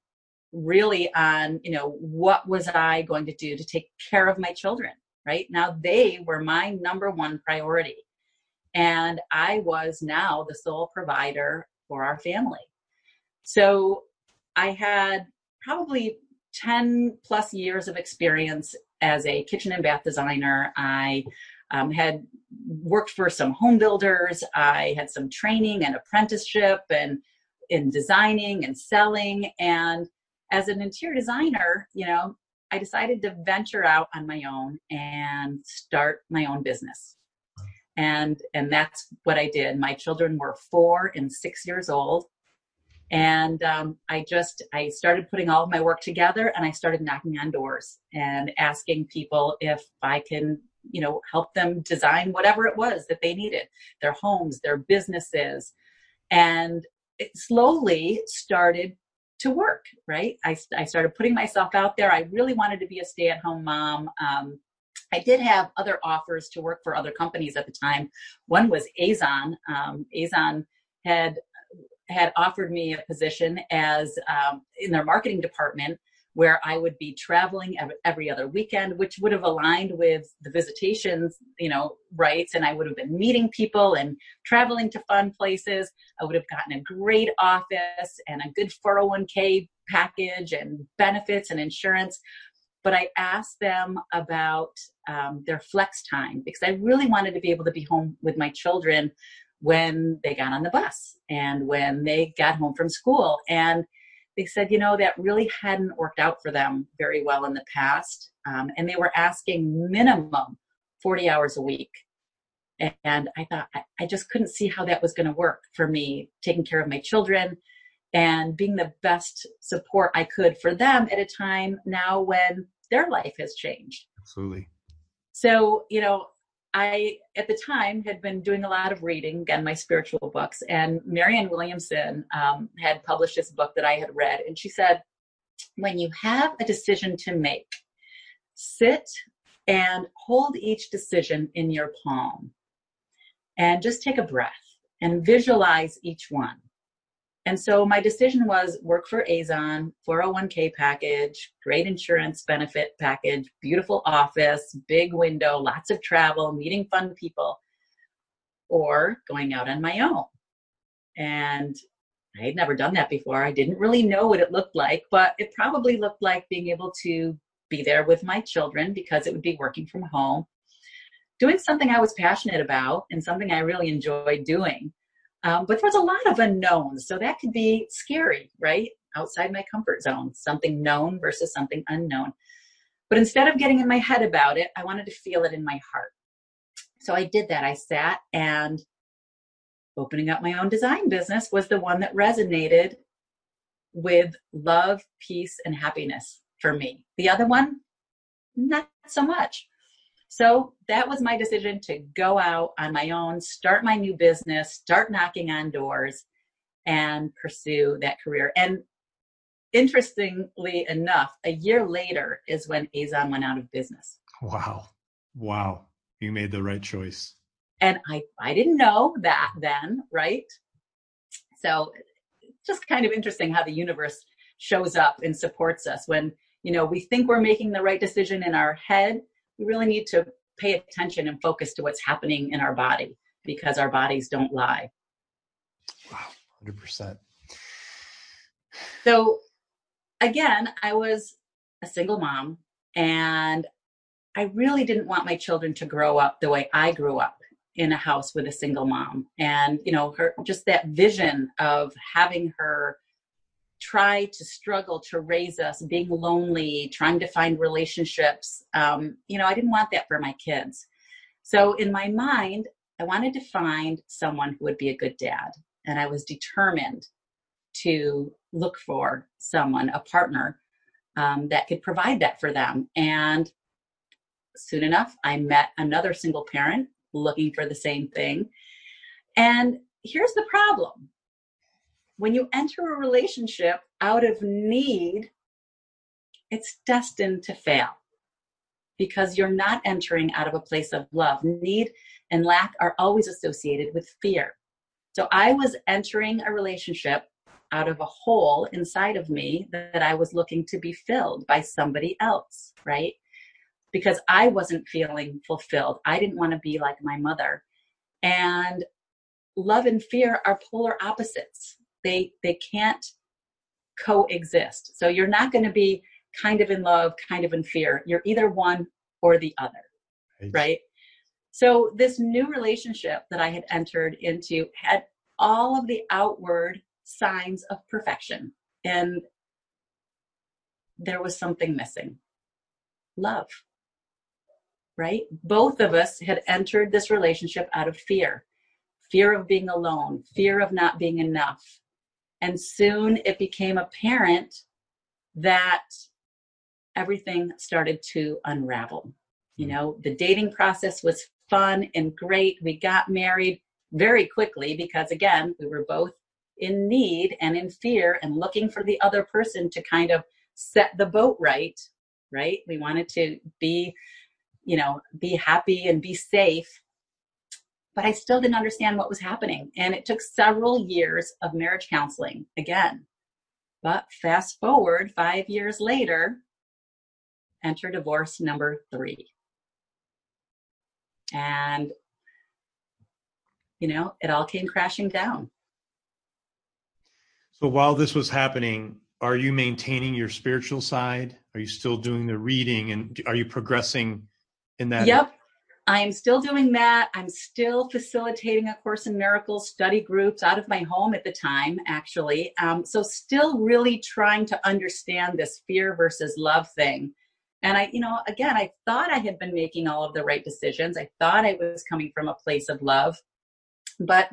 really on, you know, what was I going to do to take care of my children, right? Now they were my number one priority. And I was now the sole provider for our family. So I had probably 10 plus years of experience as a kitchen and bath designer. I um, had worked for some home builders. I had some training and apprenticeship and in designing and selling. And as an interior designer, you know, I decided to venture out on my own and start my own business. And and that's what I did. My children were four and six years old and um, i just i started putting all of my work together and i started knocking on doors and asking people if i can you know help them design whatever it was that they needed their homes their businesses and it slowly started to work right i, I started putting myself out there i really wanted to be a stay-at-home mom um, I did have other offers to work for other companies at the time. One was Azon. Um, Azon had had offered me a position as um, in their marketing department where I would be traveling every other weekend, which would have aligned with the visitations, you know, rights, and I would have been meeting people and traveling to fun places. I would have gotten a great office and a good 401k package and benefits and insurance. But I asked them about um, their flex time because I really wanted to be able to be home with my children when they got on the bus and when they got home from school. And they said, you know, that really hadn't worked out for them very well in the past. um, and they were asking minimum 40 hours a week. And I thought, I, I just couldn't see how that was going to work for me, taking care of my children and being the best support I could for them at a time now when their life has changed. Absolutely. So, you know, I, at the time, had been doing a lot of reading, again, my spiritual books, and Marianne Williamson um, had published this book that I had read. And she said, when you have a decision to make, sit and hold each decision in your palm and just take a breath and visualize each one. And so my decision was work for Azon, 401k package, great insurance benefit package, beautiful office, big window, lots of travel, meeting fun people, or going out on my own. And I had never done that before. I didn't really know what it looked like, but it probably looked like being able to be there with my children because it would be working from home, doing something I was passionate about and something I really enjoyed doing. Um, but there was a lot of unknowns. So that could be scary, right? Outside my comfort zone, something known versus something unknown. But instead of getting in my head about it, I wanted to feel it in my heart. So I did that. I sat and opening up my own design business was the one that resonated with love, peace, and happiness for me. The other one, not so much. So that was my decision to go out on my own, start my new business, start knocking on doors, and pursue that career. And interestingly enough, a year later is when Azon went out of business. Wow. Wow. You made the right choice. And I, I didn't know that then, right? So just kind of interesting how the universe shows up and supports us when, you know, we think we're making the right decision in our head. We really need to pay attention and focus to what's happening in our body because our bodies don't lie. Wow, 100%. So again, I was a single mom and I really didn't want my children to grow up the way I grew up in a house with a single mom and you know her just that vision of having her try to struggle to raise us being lonely trying to find relationships. Um, you know i didn't want that for my kids. So in my mind i wanted to find someone who would be a good dad and i was determined to look for someone a partner um, that could provide that for them. And soon enough i met another single parent looking for the same thing. And here's the problem when you enter a relationship out of need, it's destined to fail because you're not entering out of a place of love. Need and lack are always associated with fear. So I was entering a relationship out of a hole inside of me that I was looking to be filled by somebody else, right? because I wasn't feeling fulfilled. I didn't want to be like my mother. And love and fear are polar opposites. They they can't coexist. So you're not going to be kind of in love, kind of in fear. You're either one or the other. Right. right? So this new relationship that I had entered into had all of the outward signs of perfection and there was something missing. Love right? Both of us had entered this relationship out of fear fear of being alone, fear of not being enough. And soon it became apparent that everything started to unravel. You hmm. know, the dating process was fun and great. We got married very quickly because, again, we were both in need and in fear and looking for the other person to kind of set the boat right, right? We wanted to be you know, be happy and be safe. But I still didn't understand what was happening. And it took several years of marriage counseling again. But fast forward five years later, enter divorce number three. And, you know, it all came crashing down. So while this was happening, are you maintaining your spiritual side? Are you still doing the reading and are you progressing in that? Yep. I am still doing that. I'm still facilitating a Course in Miracles study groups out of my home at the time, actually. Um, so, still really trying to understand this fear versus love thing. And I, you know, again, I thought I had been making all of the right decisions. I thought I was coming from a place of love, but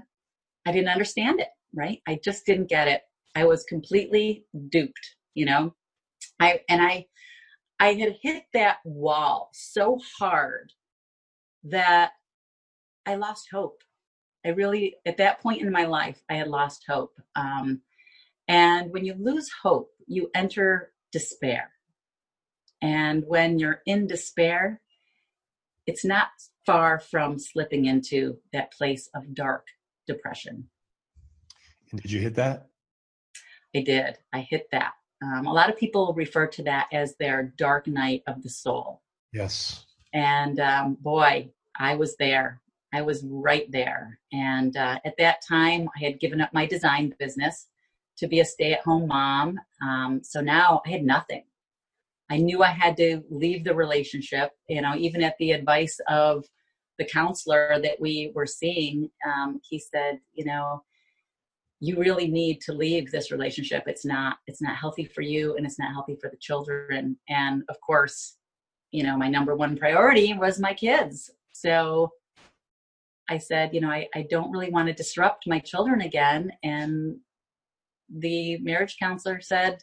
I didn't understand it, right? I just didn't get it. I was completely duped, you know? I, and I, I had hit that wall so hard that I lost hope. I really, at that point in my life, I had lost hope. Um, and when you lose hope, you enter despair. And when you're in despair, it's not far from slipping into that place of dark depression. And did you hit that? I did. I hit that. Um, a lot of people refer to that as their dark night of the soul. Yes. And um, boy, I was there. I was right there. And uh, at that time, I had given up my design business to be a stay at home mom. Um, so now I had nothing. I knew I had to leave the relationship, you know, even at the advice of the counselor that we were seeing, um, he said, you know, you really need to leave this relationship. It's not, it's not healthy for you and it's not healthy for the children. And of course, you know, my number one priority was my kids. So I said, you know, I, I don't really want to disrupt my children again. And the marriage counselor said,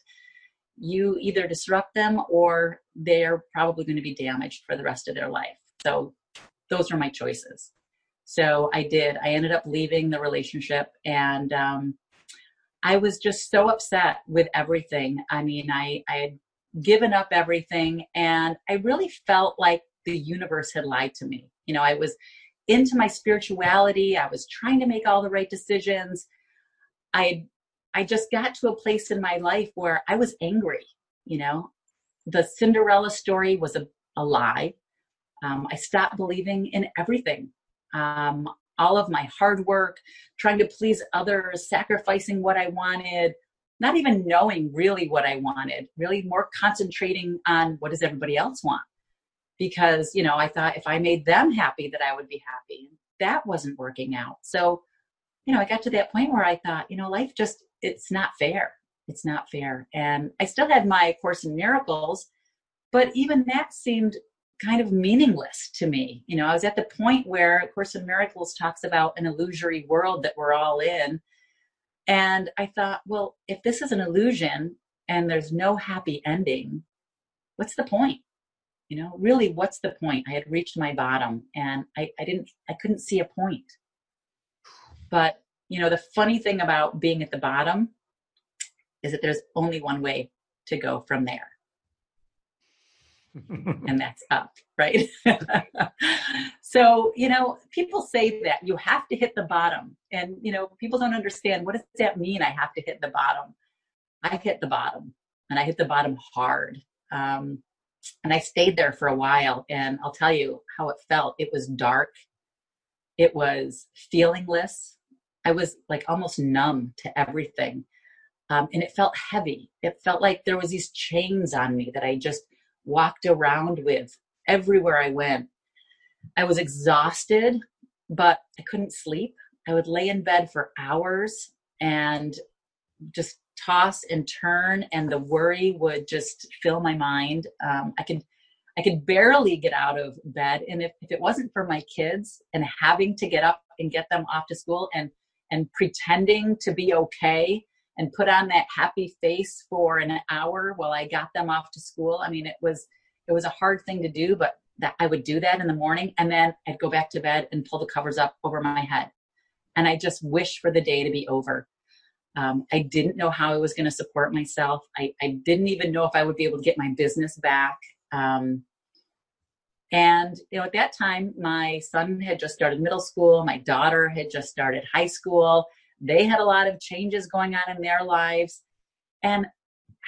you either disrupt them or they're probably going to be damaged for the rest of their life. So those were my choices. So I did. I ended up leaving the relationship and um, I was just so upset with everything. I mean, I, I had given up everything and I really felt like the universe had lied to me. You know, I was into my spirituality. I was trying to make all the right decisions. I I just got to a place in my life where I was angry, you know. The Cinderella story was a, a lie. Um, I stopped believing in everything. Um, all of my hard work, trying to please others, sacrificing what I wanted, not even knowing really what I wanted, really more concentrating on what does everybody else want because you know i thought if i made them happy that i would be happy. That wasn't working out. So you know i got to that point where i thought you know life just it's not fair. It's not fair. And i still had my course in miracles but even that seemed kind of meaningless to me. You know i was at the point where course in miracles talks about an illusory world that we're all in. And i thought well if this is an illusion and there's no happy ending what's the point you know really what's the point? I had reached my bottom and i, I didn't i couldn't see a point. But you know the funny thing about being at the bottom is that there's only one way to go from there. And that's up right? So you know people say that you have to hit the bottom and you know people don't understand what does that mean i have to hit the bottom? I hit the bottom and i hit the bottom hard. Um, and I stayed there for a while. And I'll tell you how it felt. It was dark, it was feelingless. I was like almost numb to everything. Um, and it felt heavy. It felt like there was these chains on me that I just walked around with everywhere I went. I was exhausted, but I couldn't sleep. I would lay in bed for hours and just toss and turn and the worry would just fill my mind. Um, i could i could barely get out of bed and if, if it wasn't for my kids and having to get up and get them off to school and and pretending to be okay and put on that happy face for an hour while i got them off to school i mean it was it was a hard thing to do but that i would do that in the morning and then i'd go back to bed and pull the covers up over my head. And i just wish for the day to be over um, I didn't know how I was going to support myself. I, I, didn't even know if I would be able to get my business back. Um, and you know, at that time, my son had just started middle school. My daughter had just started high school. They had a lot of changes going on in their lives, and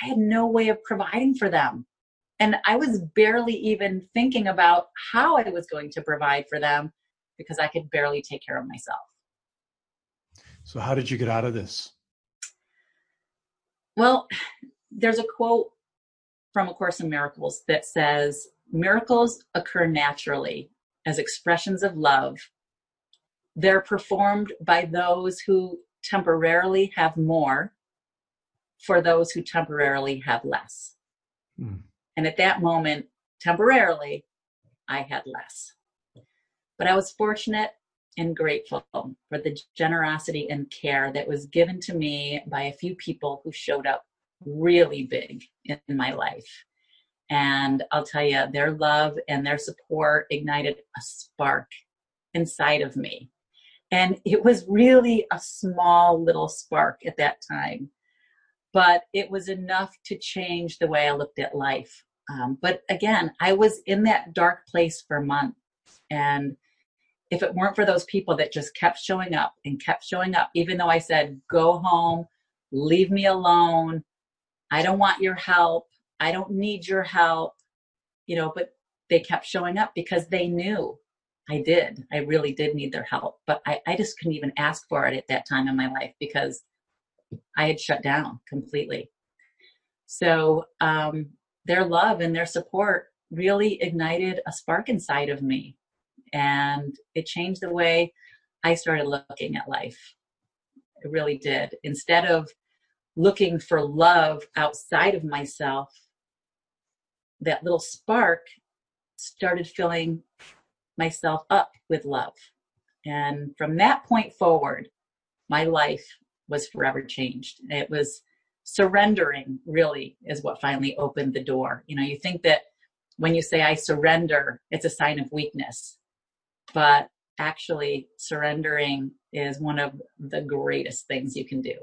I had no way of providing for them. And I was barely even thinking about how I was going to provide for them because I could barely take care of myself. So, how did you get out of this? Well, there's a quote from A Course in Miracles that says, Miracles occur naturally as expressions of love. They're performed by those who temporarily have more for those who temporarily have less. Hmm. And at that moment, temporarily, I had less. But I was fortunate and grateful for the generosity and care that was given to me by a few people who showed up really big in my life. And I'll tell you, their love and their support ignited a spark inside of me. And it was really a small little spark at that time, but it was enough to change the way I looked at life. Um, but again, I was in that dark place for months. And if it weren't for those people that just kept showing up and kept showing up, even though I said, go home, leave me alone, I don't want your help, I don't need your help, you know, but they kept showing up because they knew I did. I really did need their help, but I, I just couldn't even ask for it at that time in my life because I had shut down completely. So, um, their love and their support really ignited a spark inside of me and it changed the way I started looking at life. It really did. Instead of looking for love outside of myself, that little spark started filling myself up with love. And from that point forward, my life was forever changed. It was surrendering, really, is what finally opened the door. You know, you think that when you say I surrender, it's a sign of weakness but actually surrendering is one of the greatest things you can do.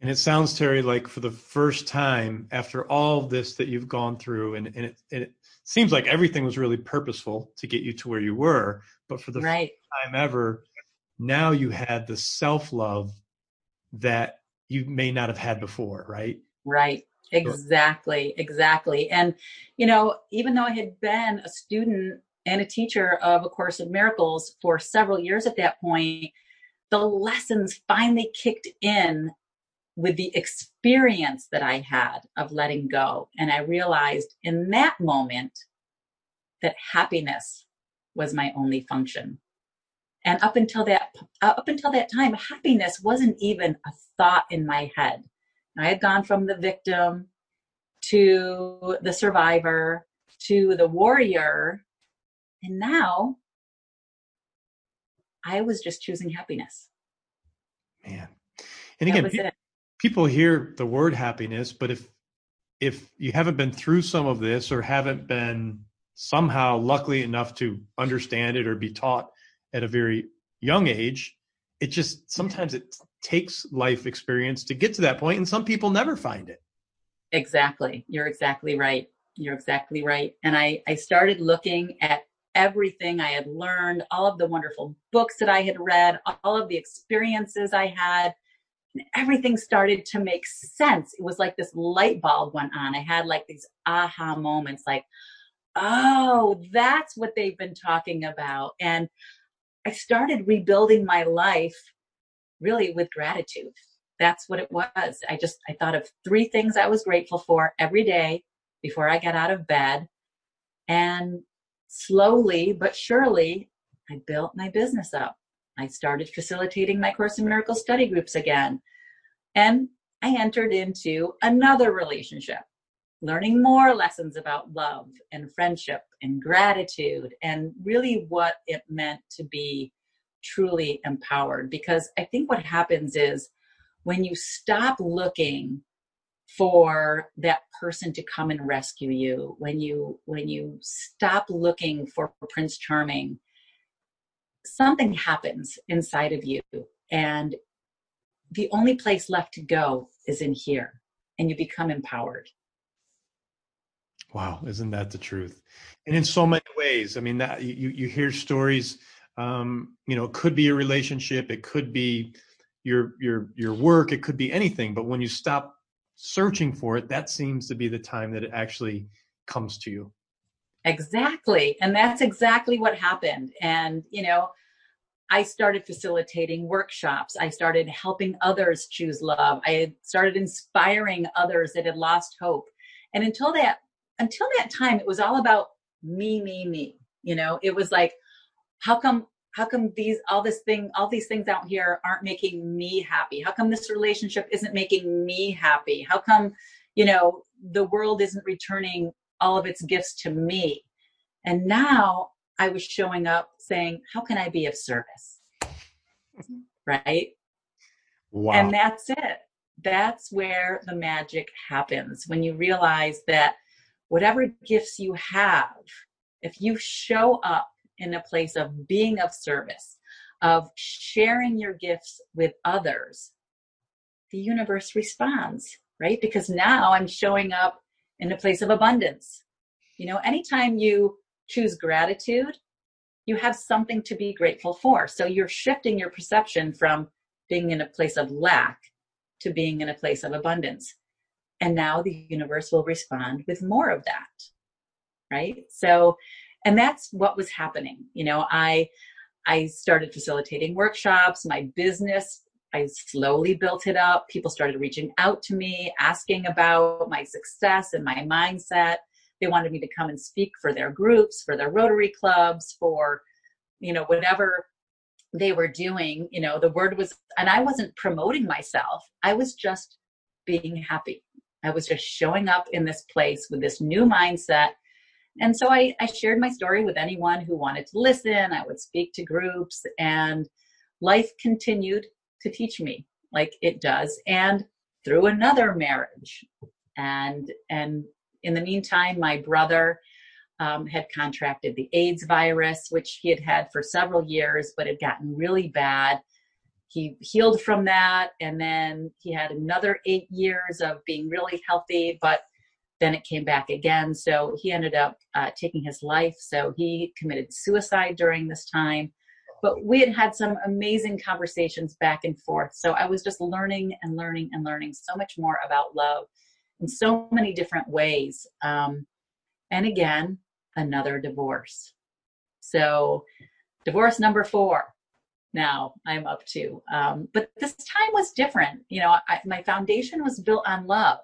And it sounds, Terry, like for the first time after all this that you've gone through, and, and, it, and it seems like everything was really purposeful to get you to where you were, but for the right. first time ever, now you had the self love that you may not have had before, right? Right. Exactly. Exactly. And, you know, even though I had been a student and a teacher of A Course in Miracles for several years at that point, the lessons finally kicked in with the experience that I had of letting go. And I realized in that moment that happiness was my only function. And up until that, uh, up until that time, happiness wasn't even a thought in my head. I had gone from the victim to the survivor to the warrior and now I was just choosing happiness. Man. And again, pe- people hear the word happiness, but if if you haven't been through some of this or haven't been somehow luckily enough to understand it or be taught at a very young age, it just sometimes it takes life experience to get to that point and some people never find it. Exactly. You're exactly right. You're exactly right. And I I started looking at everything I had learned, all of the wonderful books that I had read, all of the experiences I had. And everything started to make sense. It was like this light bulb went on. I had like these aha moments like, oh, that's what they've been talking about. And I started rebuilding my life really with gratitude. That's what it was. I just, I thought of three things I was grateful for every day before I got out of bed. And slowly but surely, I built my business up. I started facilitating my Course in Miracles study groups again. And I entered into another relationship, learning more lessons about love and friendship and gratitude and really what it meant to be truly empowered. Because I think what happens is when you stop looking for that person to come and rescue you. When you when you stop looking for prince charming something happens inside of you and the only place left to go is in here and you become empowered. Wow isn't that the truth? And in so many ways i mean that you you hear stories um you know it could be a relationship it could be your your your work it could be anything but when you stop searching for it, that seems to be the time that it actually comes to you. Exactly. And that's exactly what happened. And, you know, I started facilitating workshops. I started helping others choose love. I started inspiring others that had lost hope. And until that, until that time, it was all about me, me, me. You know, it was like, how come how come these all this thing all these things out here aren't making me happy how come this relationship isn't making me happy how come you know the world isn't returning all of its gifts to me. And now I was showing up saying, How can I be of service? right? Wow. And that's it. That's where the magic happens when you realize that whatever gifts you have, if you show up in a place of being of service, of sharing your gifts with others, the universe responds, right? Because now I'm showing up in a place of abundance. You know, anytime you choose gratitude, you have something to be grateful for. So you're shifting your perception from being in a place of lack to being in a place of abundance. And now the universe will respond with more of that. Right. So, and that's what was happening. You know, I, I started facilitating workshops, my business, I slowly built it up. People started reaching out to me, asking about my success and my mindset. They wanted me to come and speak for their groups, for their Rotary clubs, for, you know, whatever they were doing. You know, the word was, and I wasn't promoting myself. I was just being happy. I was just showing up in this place with this new mindset. And so I, I shared my story with anyone who wanted to listen. I would speak to groups and life continued to teach me like it does. And through another marriage. And, and in the meantime, my brother um, had contracted the AIDS virus, which he had had for several years, but had gotten really bad. He healed from that, and then he had another eight years of being really healthy, but then it came back again. So he ended up uh, taking his life. So he committed suicide during this time. But we had had some amazing conversations back and forth. So I was just learning and learning and learning so much more about love in so many different ways. Um, and again, another divorce. So, divorce number four. Now I'm up to, um, but this time was different. You know, I, my foundation was built on love,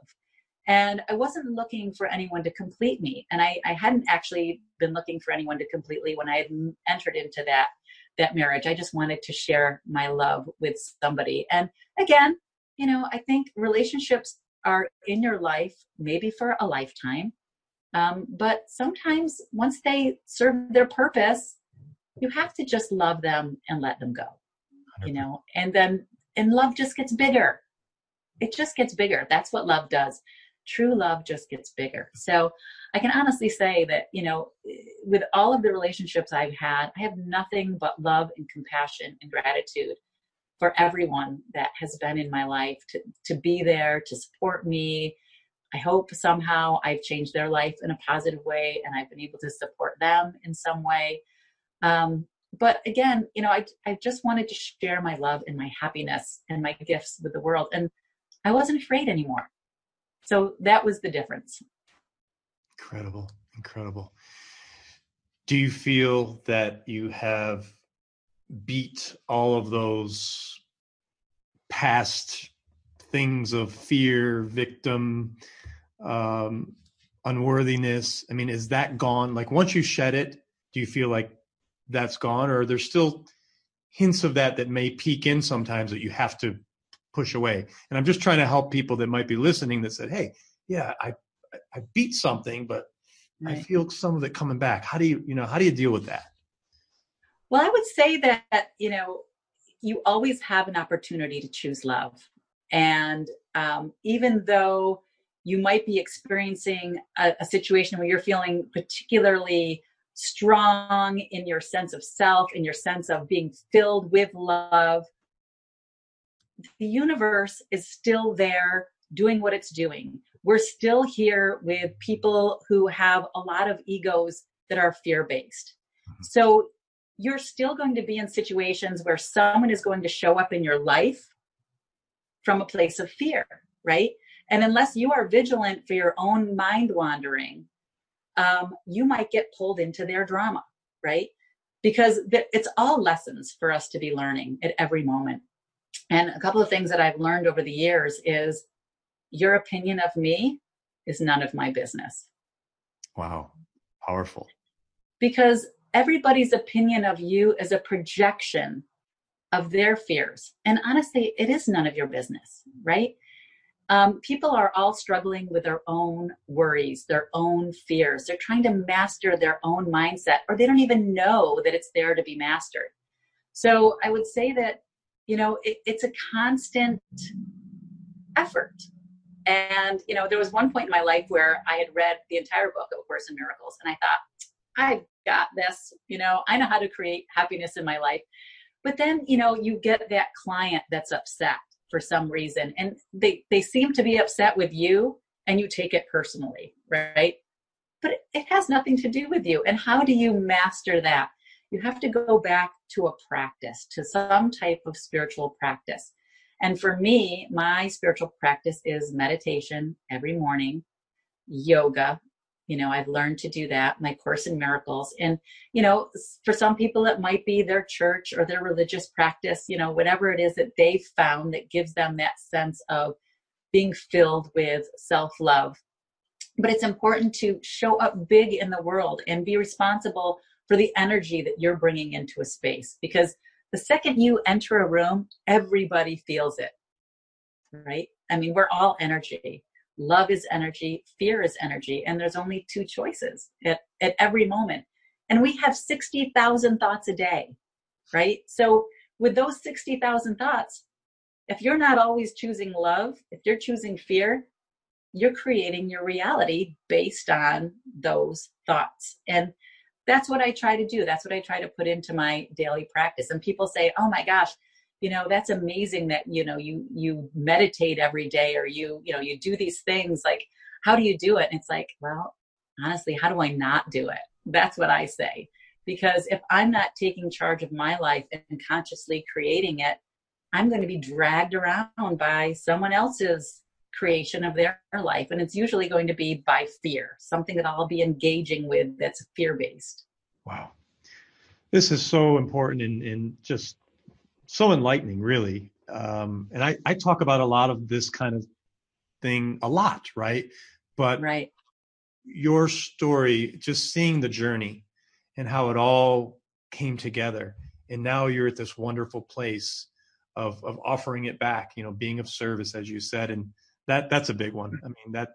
and I wasn't looking for anyone to complete me. And I, I hadn't actually been looking for anyone to complete me when I had entered into that that marriage. I just wanted to share my love with somebody. And again, you know, I think relationships are in your life maybe for a lifetime. Um, but sometimes once they serve their purpose, you have to just love them and let them go. You know, and then and love just gets bigger. It just gets bigger. That's what love does. True love just gets bigger. So I can honestly say that, you know, with all of the relationships I've had, I have nothing but love and compassion and gratitude for everyone that has been in my life to, to be there, to support me. I hope somehow I've changed their life in a positive way and I've been able to support them in some way. Um, but again, you know, I, I just wanted to share my love and my happiness and my gifts with the world. And I wasn't afraid anymore. So that was the difference. Incredible. Incredible. Do you feel that you have beat all of those past things of fear, victim, um, unworthiness? I mean, is that gone? Like once you shed it, do you feel like that's gone, or there's still hints of that that may peek in sometimes that you have to push away? And I'm just trying to help people that might be listening that said, "Hey, yeah, I I beat something, but right. I feel some of it coming back." How do you you know how do you deal with that? Well, I would say that, you know, you always have an opportunity to choose love. And um, even though you might be experiencing a, a situation where you're feeling particularly strong in your sense of self, in your sense of being filled with love, the universe is still there doing what it's doing. We're still here with people who have a lot of egos that are fear based. Mm-hmm. So you're still going to be in situations where someone is going to show up in your life from a place of fear, right? And unless you are vigilant for your own mind wandering, um, you might get pulled into their drama, right? Because it's all lessons for us to be learning at every moment. And a couple of things that I've learned over the years is your opinion of me is none of my business. Wow, powerful. Because everybody's opinion of you is a projection of their fears. And honestly, it is none of your business, right? um, people are all struggling with their own worries, their own fears. They're trying to master their own mindset, or they don't even know that it's there to be mastered. So I would say that, you know, it, it's a constant effort. And, you know, there was one point in my life where I had read the entire book of Course in Miracles, and I thought, I got this, you know, I know how to create happiness in my life. But then, you know, you get that client that's upset for some reason and they they seem to be upset with you and you take it personally right but it has nothing to do with you and how do you master that you have to go back to a practice to some type of spiritual practice. And for me my spiritual practice is meditation every morning yoga. You know i've learned to do that my course in miracles. And you know for some people it might be their church or their religious practice you know whatever it is that they've found that gives them that sense of being filled with self-love. But it's important to show up big in the world and be responsible for the energy that you're bringing into a space because the second you enter a room everybody feels it right i mean we're all energy love is energy, fear is energy, and there's only two choices at, at every moment. And we have 60,000 thoughts a day, right? So with those 60,000 thoughts, if you're not always choosing love, if you're choosing fear, you're creating your reality based on those thoughts. And that's what I try to do. That's what I try to put into my daily practice. And people say, oh my gosh, you know that's amazing that you know you you meditate every day or you you know you do these things like how do you do it and it's like well honestly how do i not do it that's what i say because if i'm not taking charge of my life and consciously creating it i'm going to be dragged around by someone else's creation of their life and it's usually going to be by fear something that i'll be engaging with that's fear based wow this is so important and, in just so enlightening, really. Um, and I, I talk about a lot of this kind of thing a lot, right? But right. your story, just seeing the journey and how it all came together, and now you're at this wonderful place of of offering it back. You know, being of service, as you said, and that that's a big one. I mean that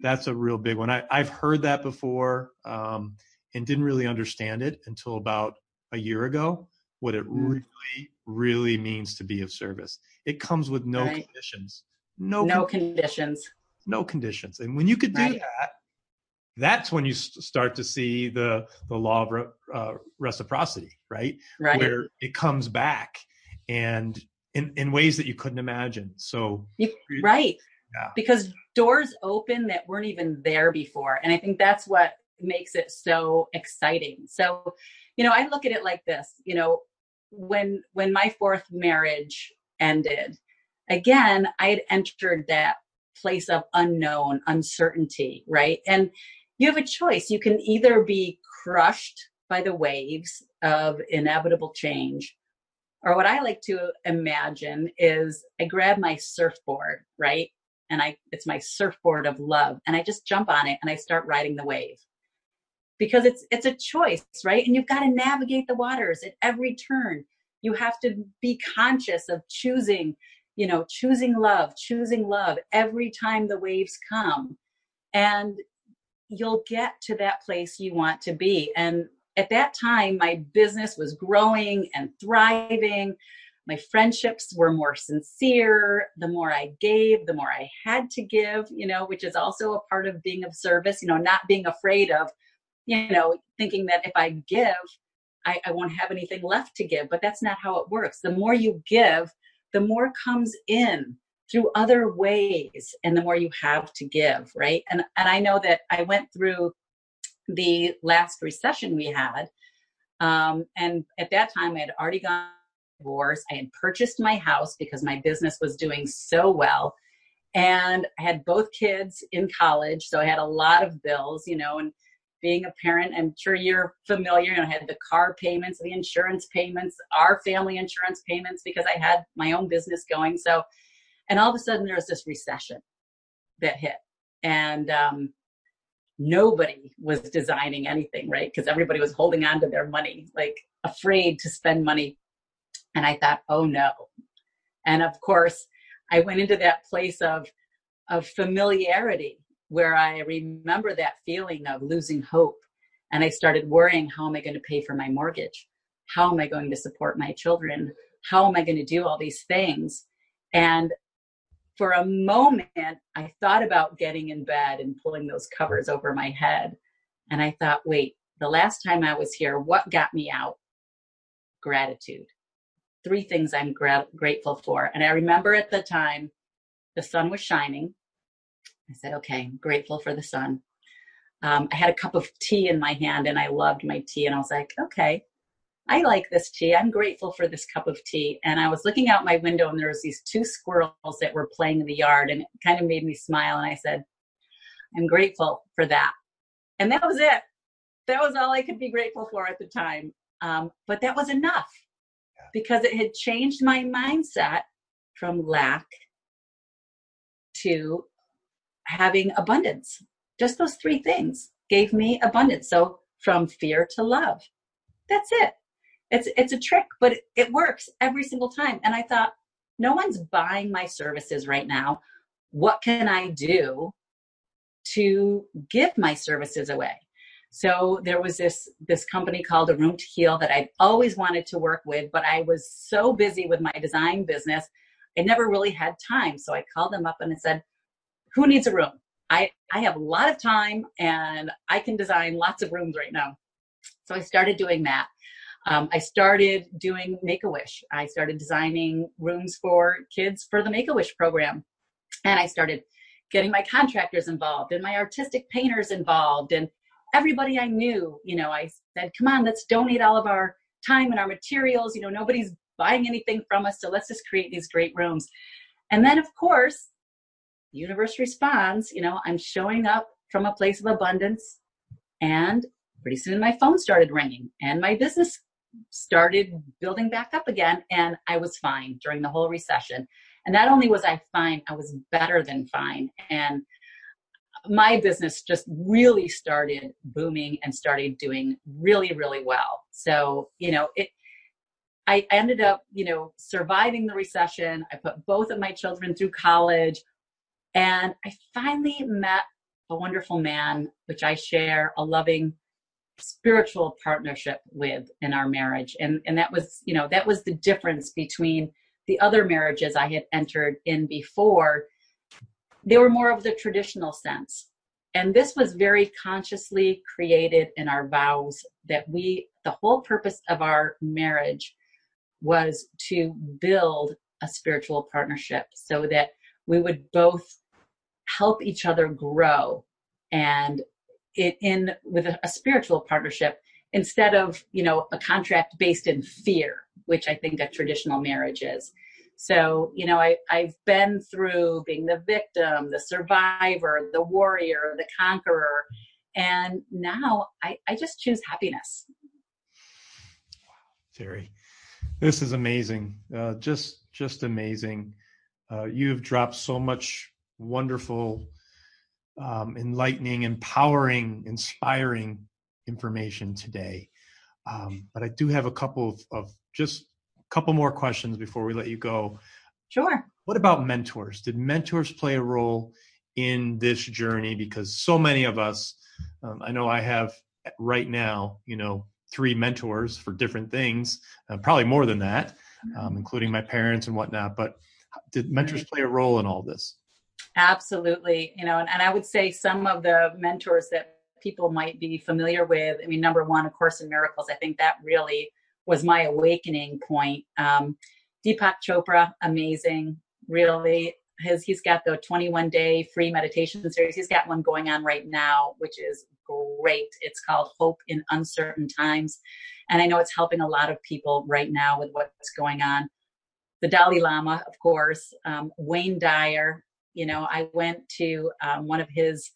that's a real big one. I, I've heard that before um, and didn't really understand it until about a year ago what it mm. really, really means to be of service. It comes with no right. conditions. No, no conditions. No conditions. And when you could do right. that, that's when you start to see the the law of re- uh, reciprocity, right? Right. Where it comes back and in in ways that you couldn't imagine. So you, right. Yeah. Because doors open that weren't even there before. And I think that's what makes it so exciting. So you know, I look at it like this, you know, when when my fourth marriage ended, again, I had entered that place of unknown, uncertainty, right? And you have a choice. You can either be crushed by the waves of inevitable change, or what I like to imagine is I grab my surfboard, right? And I it's my surfboard of love, and I just jump on it and I start riding the wave. Because it's it's a choice right? And you've got to navigate the waters at every turn. You have to be conscious of choosing you know choosing love choosing love every time the waves come. And you'll get to that place you want to be. And at that time my business was growing and thriving my friendships were more sincere the more i gave the more i had to give you know which is also a part of being of service you know not being afraid of you know, thinking that if I give, I, I won't have anything left to give. But that's not how it works. The more you give, the more comes in through other ways and the more you have to give right and and i know that i went through the last recession we had um, and at that time i had already gone divorce i had purchased my house because my business was doing so well and i had both kids in college so i had a lot of bills you know and being a parent, I'm sure you're familiar. You know, I had the car payments, the insurance payments, our family insurance payments because I had my own business going. So, and all of a sudden there was this recession that hit, and um, nobody was designing anything, right? Because everybody was holding on to their money, like afraid to spend money. And I thought, oh no. And of course, I went into that place of of familiarity where I remember that feeling of losing hope. And I started worrying how am I going to pay for my mortgage? How am I going to support my children? How am I going to do all these things? And for a moment, I thought about getting in bed and pulling those covers over my head. And I thought, wait, the last time I was here, what got me out? Gratitude. Three things I'm gra- grateful for. And I remember at the time, the sun was shining. I said, okay, I'm grateful for the sun. Um, I had a cup of tea in my hand and I loved my tea. And I was like, okay, I like this tea. I'm grateful for this cup of tea. And I was looking out my window and there was these two squirrels that were playing in the yard and it kind of made me smile. And I said, I'm grateful for that. And that was it. That was all I could be grateful for at the time. Um, but that was enough because it had changed my mindset from lack to having abundance. Just those three things gave me abundance. So from fear to love. That's it. It's it's a trick, but it, it works every single time. And I thought, no one's buying my services right now. What can I do to give my services away? So there was this this company called A Room to Heal that I'd always wanted to work with, but I was so busy with my design business, I never really had time. So I called them up and I said, "Who needs a room? I I have a lot of time and I can design lots of rooms right now." So I started doing that. Um, I started doing Make a Wish. I started designing rooms for kids for the Make a Wish program. And I started getting my contractors involved and my artistic painters involved and everybody I knew. You know, I said, come on, let's donate all of our time and our materials. You know, nobody's buying anything from us, so let's just create these great rooms. And then, of course, the universe responds. You know, I'm showing up from a place of abundance, and pretty soon my phone started ringing, and my business started building back up again and I was fine during the whole recession. And not only was I fine, I was better than fine. And my business just really started booming and started doing really, really well. So, you know, it, I ended up, you know, surviving the recession. I put both of my children through college and I finally met a wonderful man, which I share a loving spiritual partnership with in our marriage and and that was you know that was the difference between the other marriages i had entered in before they were more of the traditional sense. And this was very consciously created in our vows that we the whole purpose of our marriage was to build a spiritual partnership so that we would both help each other grow and it in with a, a spiritual partnership instead of you know a contract based in fear which i think a traditional marriage is so you know I, i've been through being the victim the survivor the warrior the conqueror and now i, I just choose happiness Wow, terry this is amazing uh, just just amazing uh, you've dropped so much wonderful um, enlightening, empowering, inspiring information today. Um, but I do have a couple of, of just couple more questions before we let you go. Sure. What about mentors? Did mentors play a role in this journey? Because so many of us, um, I know I have right now, you know, three mentors for different things, uh, probably more than that, um, mm-hmm. including my parents and whatnot. But did mentors play a role in all this? Absolutely. You know, and, and I would say some of the mentors that people might be familiar with. I mean, number one, of course, in Miracles, I think that really was my awakening point. Um, Deepak Chopra, amazing, really. His he's got the 21 day free meditation series. He's got one going on right now, which is great. It's called Hope in Uncertain Times, and I know it's helping a lot of people right now with what's going on. The Dalai Lama, of course, um, Wayne Dyer, you know, I went to um, one of his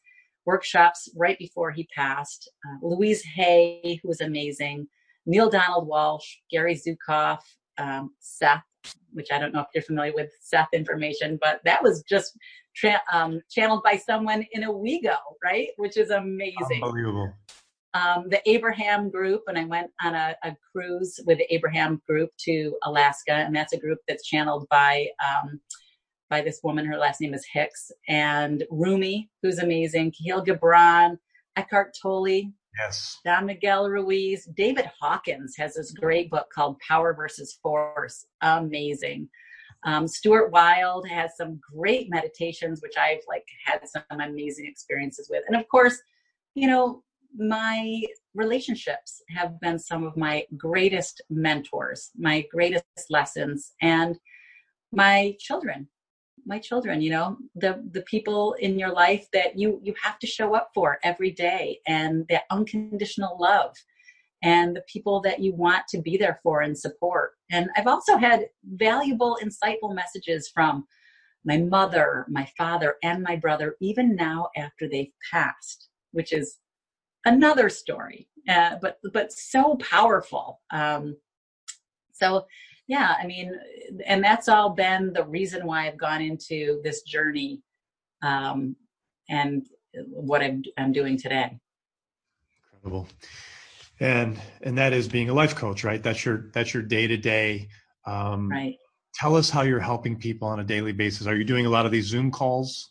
workshops right before he passed. Uh, Louise Hay, who was amazing, Neale Donald Walsch, Gary Zukav, um, Seth, which I don't know if you're familiar with Seth information, but that was just tra- um, channeled by someone in Owego, right? Which is amazing. Unbelievable. Um, the Abraham Group, and I went on a, a, cruise with the Abraham Group to Alaska, and that's a group that's channeled by um, by this woman. Her last name is Hicks, and Rumi, who's amazing, Kahlil Gibran, Eckhart Tolle, Yes. Don Miguel Ruiz. David Hawkins has this great book called Power versus Force. Amazing. Um, Stuart Wilde has some great meditations, which I've like had some amazing experiences with. And of course, you know, my relationships have been some of my greatest mentors, my greatest lessons, and my children my children you know the the people in your life that you you have to show up for every day and that unconditional love and the people that you want to be there for and support. And i've also had valuable insightful messages from my mother my father and my brother even now after they've passed which is another story uh, but but so powerful. Um, so yeah, I mean, and that's all been the reason why I've gone into this journey um, and what I'm, I'm doing today. Incredible. And and that is being a life coach, right? That's your that's your day to day. Right. Tell us how you're helping people on a daily basis. Are you doing a lot of these Zoom calls?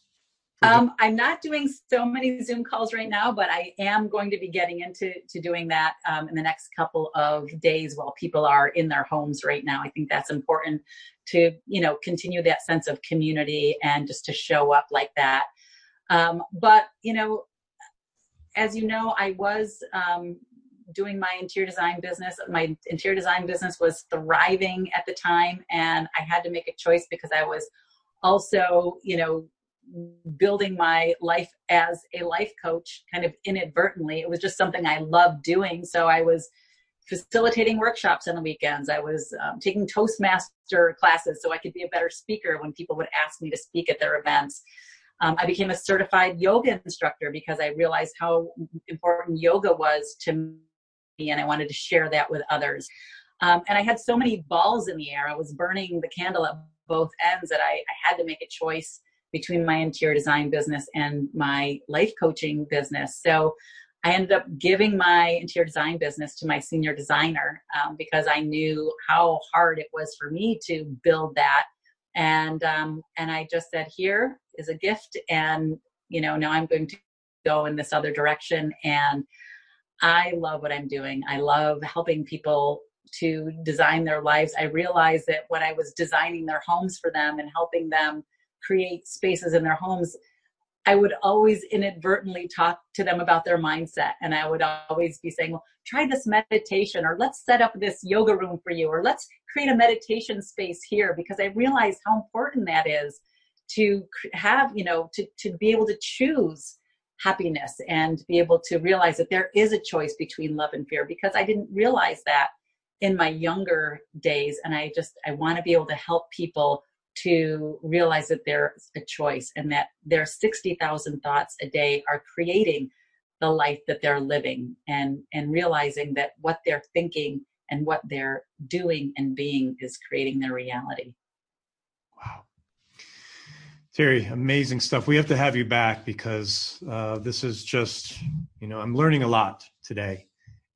Um, I'm not doing so many Zoom calls right now, but I am going to be getting into to doing that um, in the next couple of days while people are in their homes right now. I think that's important to you know continue that sense of community and just to show up like that. Um, but you know, as you know, I was um, doing my interior design business. My interior design business was thriving at the time, and I had to make a choice because I was also you know building my life as a life coach kind of inadvertently. It was just something I loved doing. So I was facilitating workshops on the weekends. I was um, taking Toastmaster classes so I could be a better speaker when people would ask me to speak at their events. Um, I became a certified yoga instructor because I realized how important yoga was to me and I wanted to share that with others. Um, and I had so many balls in the air. I was burning the candle at both ends that I, I had to make a choice between my interior design business and my life coaching business. So I ended up giving my interior design business to my senior designer um, because I knew how hard it was for me to build that. And um, and I just said, here is a gift, and you know now I'm going to go in this other direction. And I love what I'm doing. I love helping people to design their lives. I realized that when I was designing their homes for them and helping them create spaces in their homes, I would always inadvertently talk to them about their mindset. And I would always be saying, well, try this meditation, or let's set up this yoga room for you, or let's create a meditation space here, because I realized how important that is to have, you know, to, to be able to choose happiness and be able to realize that there is a choice between love and fear, because I didn't realize that in my younger days. And I just, I want to be able to help people to realize that there's a choice and that their 60,000 thoughts a day are creating the life that they're living and and realizing that what they're thinking and what they're doing and being is creating their reality. Wow. Terry, amazing stuff. We have to have you back because uh, this is just, you know, I'm learning a lot today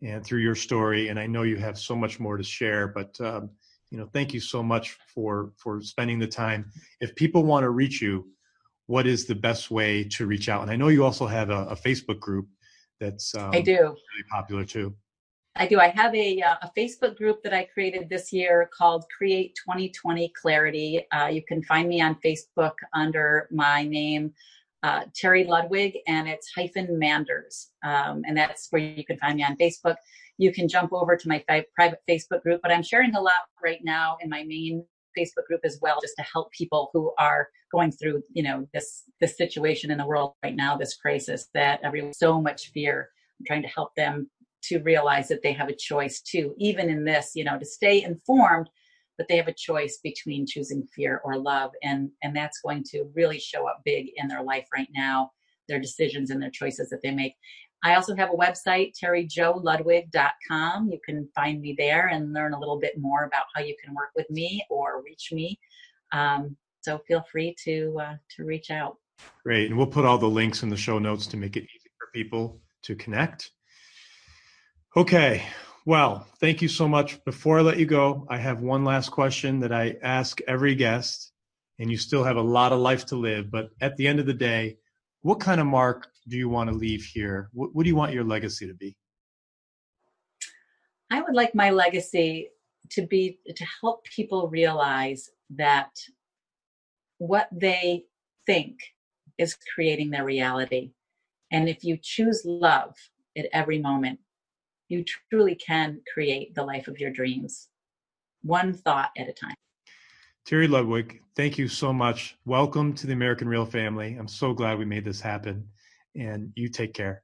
and through your story. And I know you have so much more to share, but um, you know, thank you so much for for spending the time. If people want to reach you, what is the best way to reach out? And I know you also have a, a Facebook group that's um, I do really popular too. I do. I have a, uh, a Facebook group that I created this year called Create 2020 Clarity. Uh, you can find me on Facebook under my name, uh, Terry Ludwig, and it's hyphen Manders. Um, and that's where you can find me on Facebook you can jump over to my fi- private Facebook group. But I'm sharing a lot right now in my main Facebook group as well, just to help people who are going through, you know, this this situation in the world right now, this crisis that everyone so much fear. I'm trying to help them to realize that they have a choice too, even in this, you know, to stay informed, but they have a choice between choosing fear or love, and and that's going to really show up big in their life right now, their decisions and their choices that they make. I also have a website, terryjoludwig.com. You can find me there and learn a little bit more about how you can work with me or reach me. Um, so feel free to uh, to reach out. Great, and we'll put all the links in the show notes to make it easy for people to connect. Okay, well, thank you so much. Before I let you go, I have one last question that I ask every guest, and you still have a lot of life to live. But at the end of the day, what kind of mark do you want to leave here? What, what do you want your legacy to be? I would like my legacy to be to help people realize that what they think is creating their reality. And if you choose love at every moment, you truly can create the life of your dreams, one thought at a time. Terry Ludwig, thank you so much. Welcome to the American Real family. I'm so glad we made this happen. And you take care.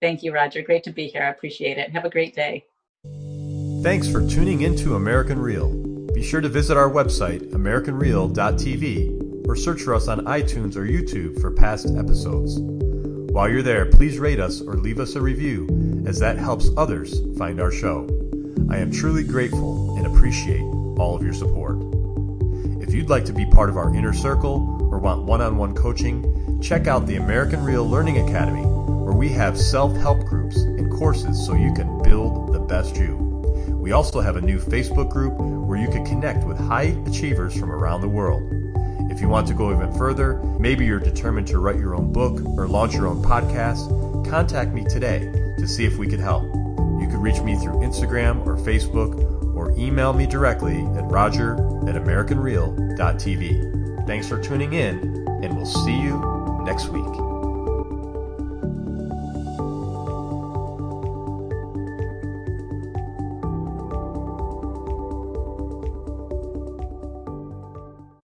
Thank you, Roger. Great to be here. I appreciate it. Have a great day. Thanks for tuning in to American Real. Be sure to visit our website, AmericanReal.tv, or search for us on iTunes or YouTube for past episodes. While you're there, please rate us or leave us a review, as that helps others find our show. I am truly grateful and appreciate all of your support. If you'd like to be part of our inner circle or want one on one coaching, check out the American Real Learning Academy, where we have self help groups and courses so you can build the best you. We also have a new Facebook group where you can connect with high achievers from around the world. If you want to go even further, maybe you're determined to write your own book or launch your own podcast, contact me today to see if we could help. You can reach me through Instagram or Facebook or email me directly at roger at americanreal.tv. Thanks for tuning in, and we'll see you next week.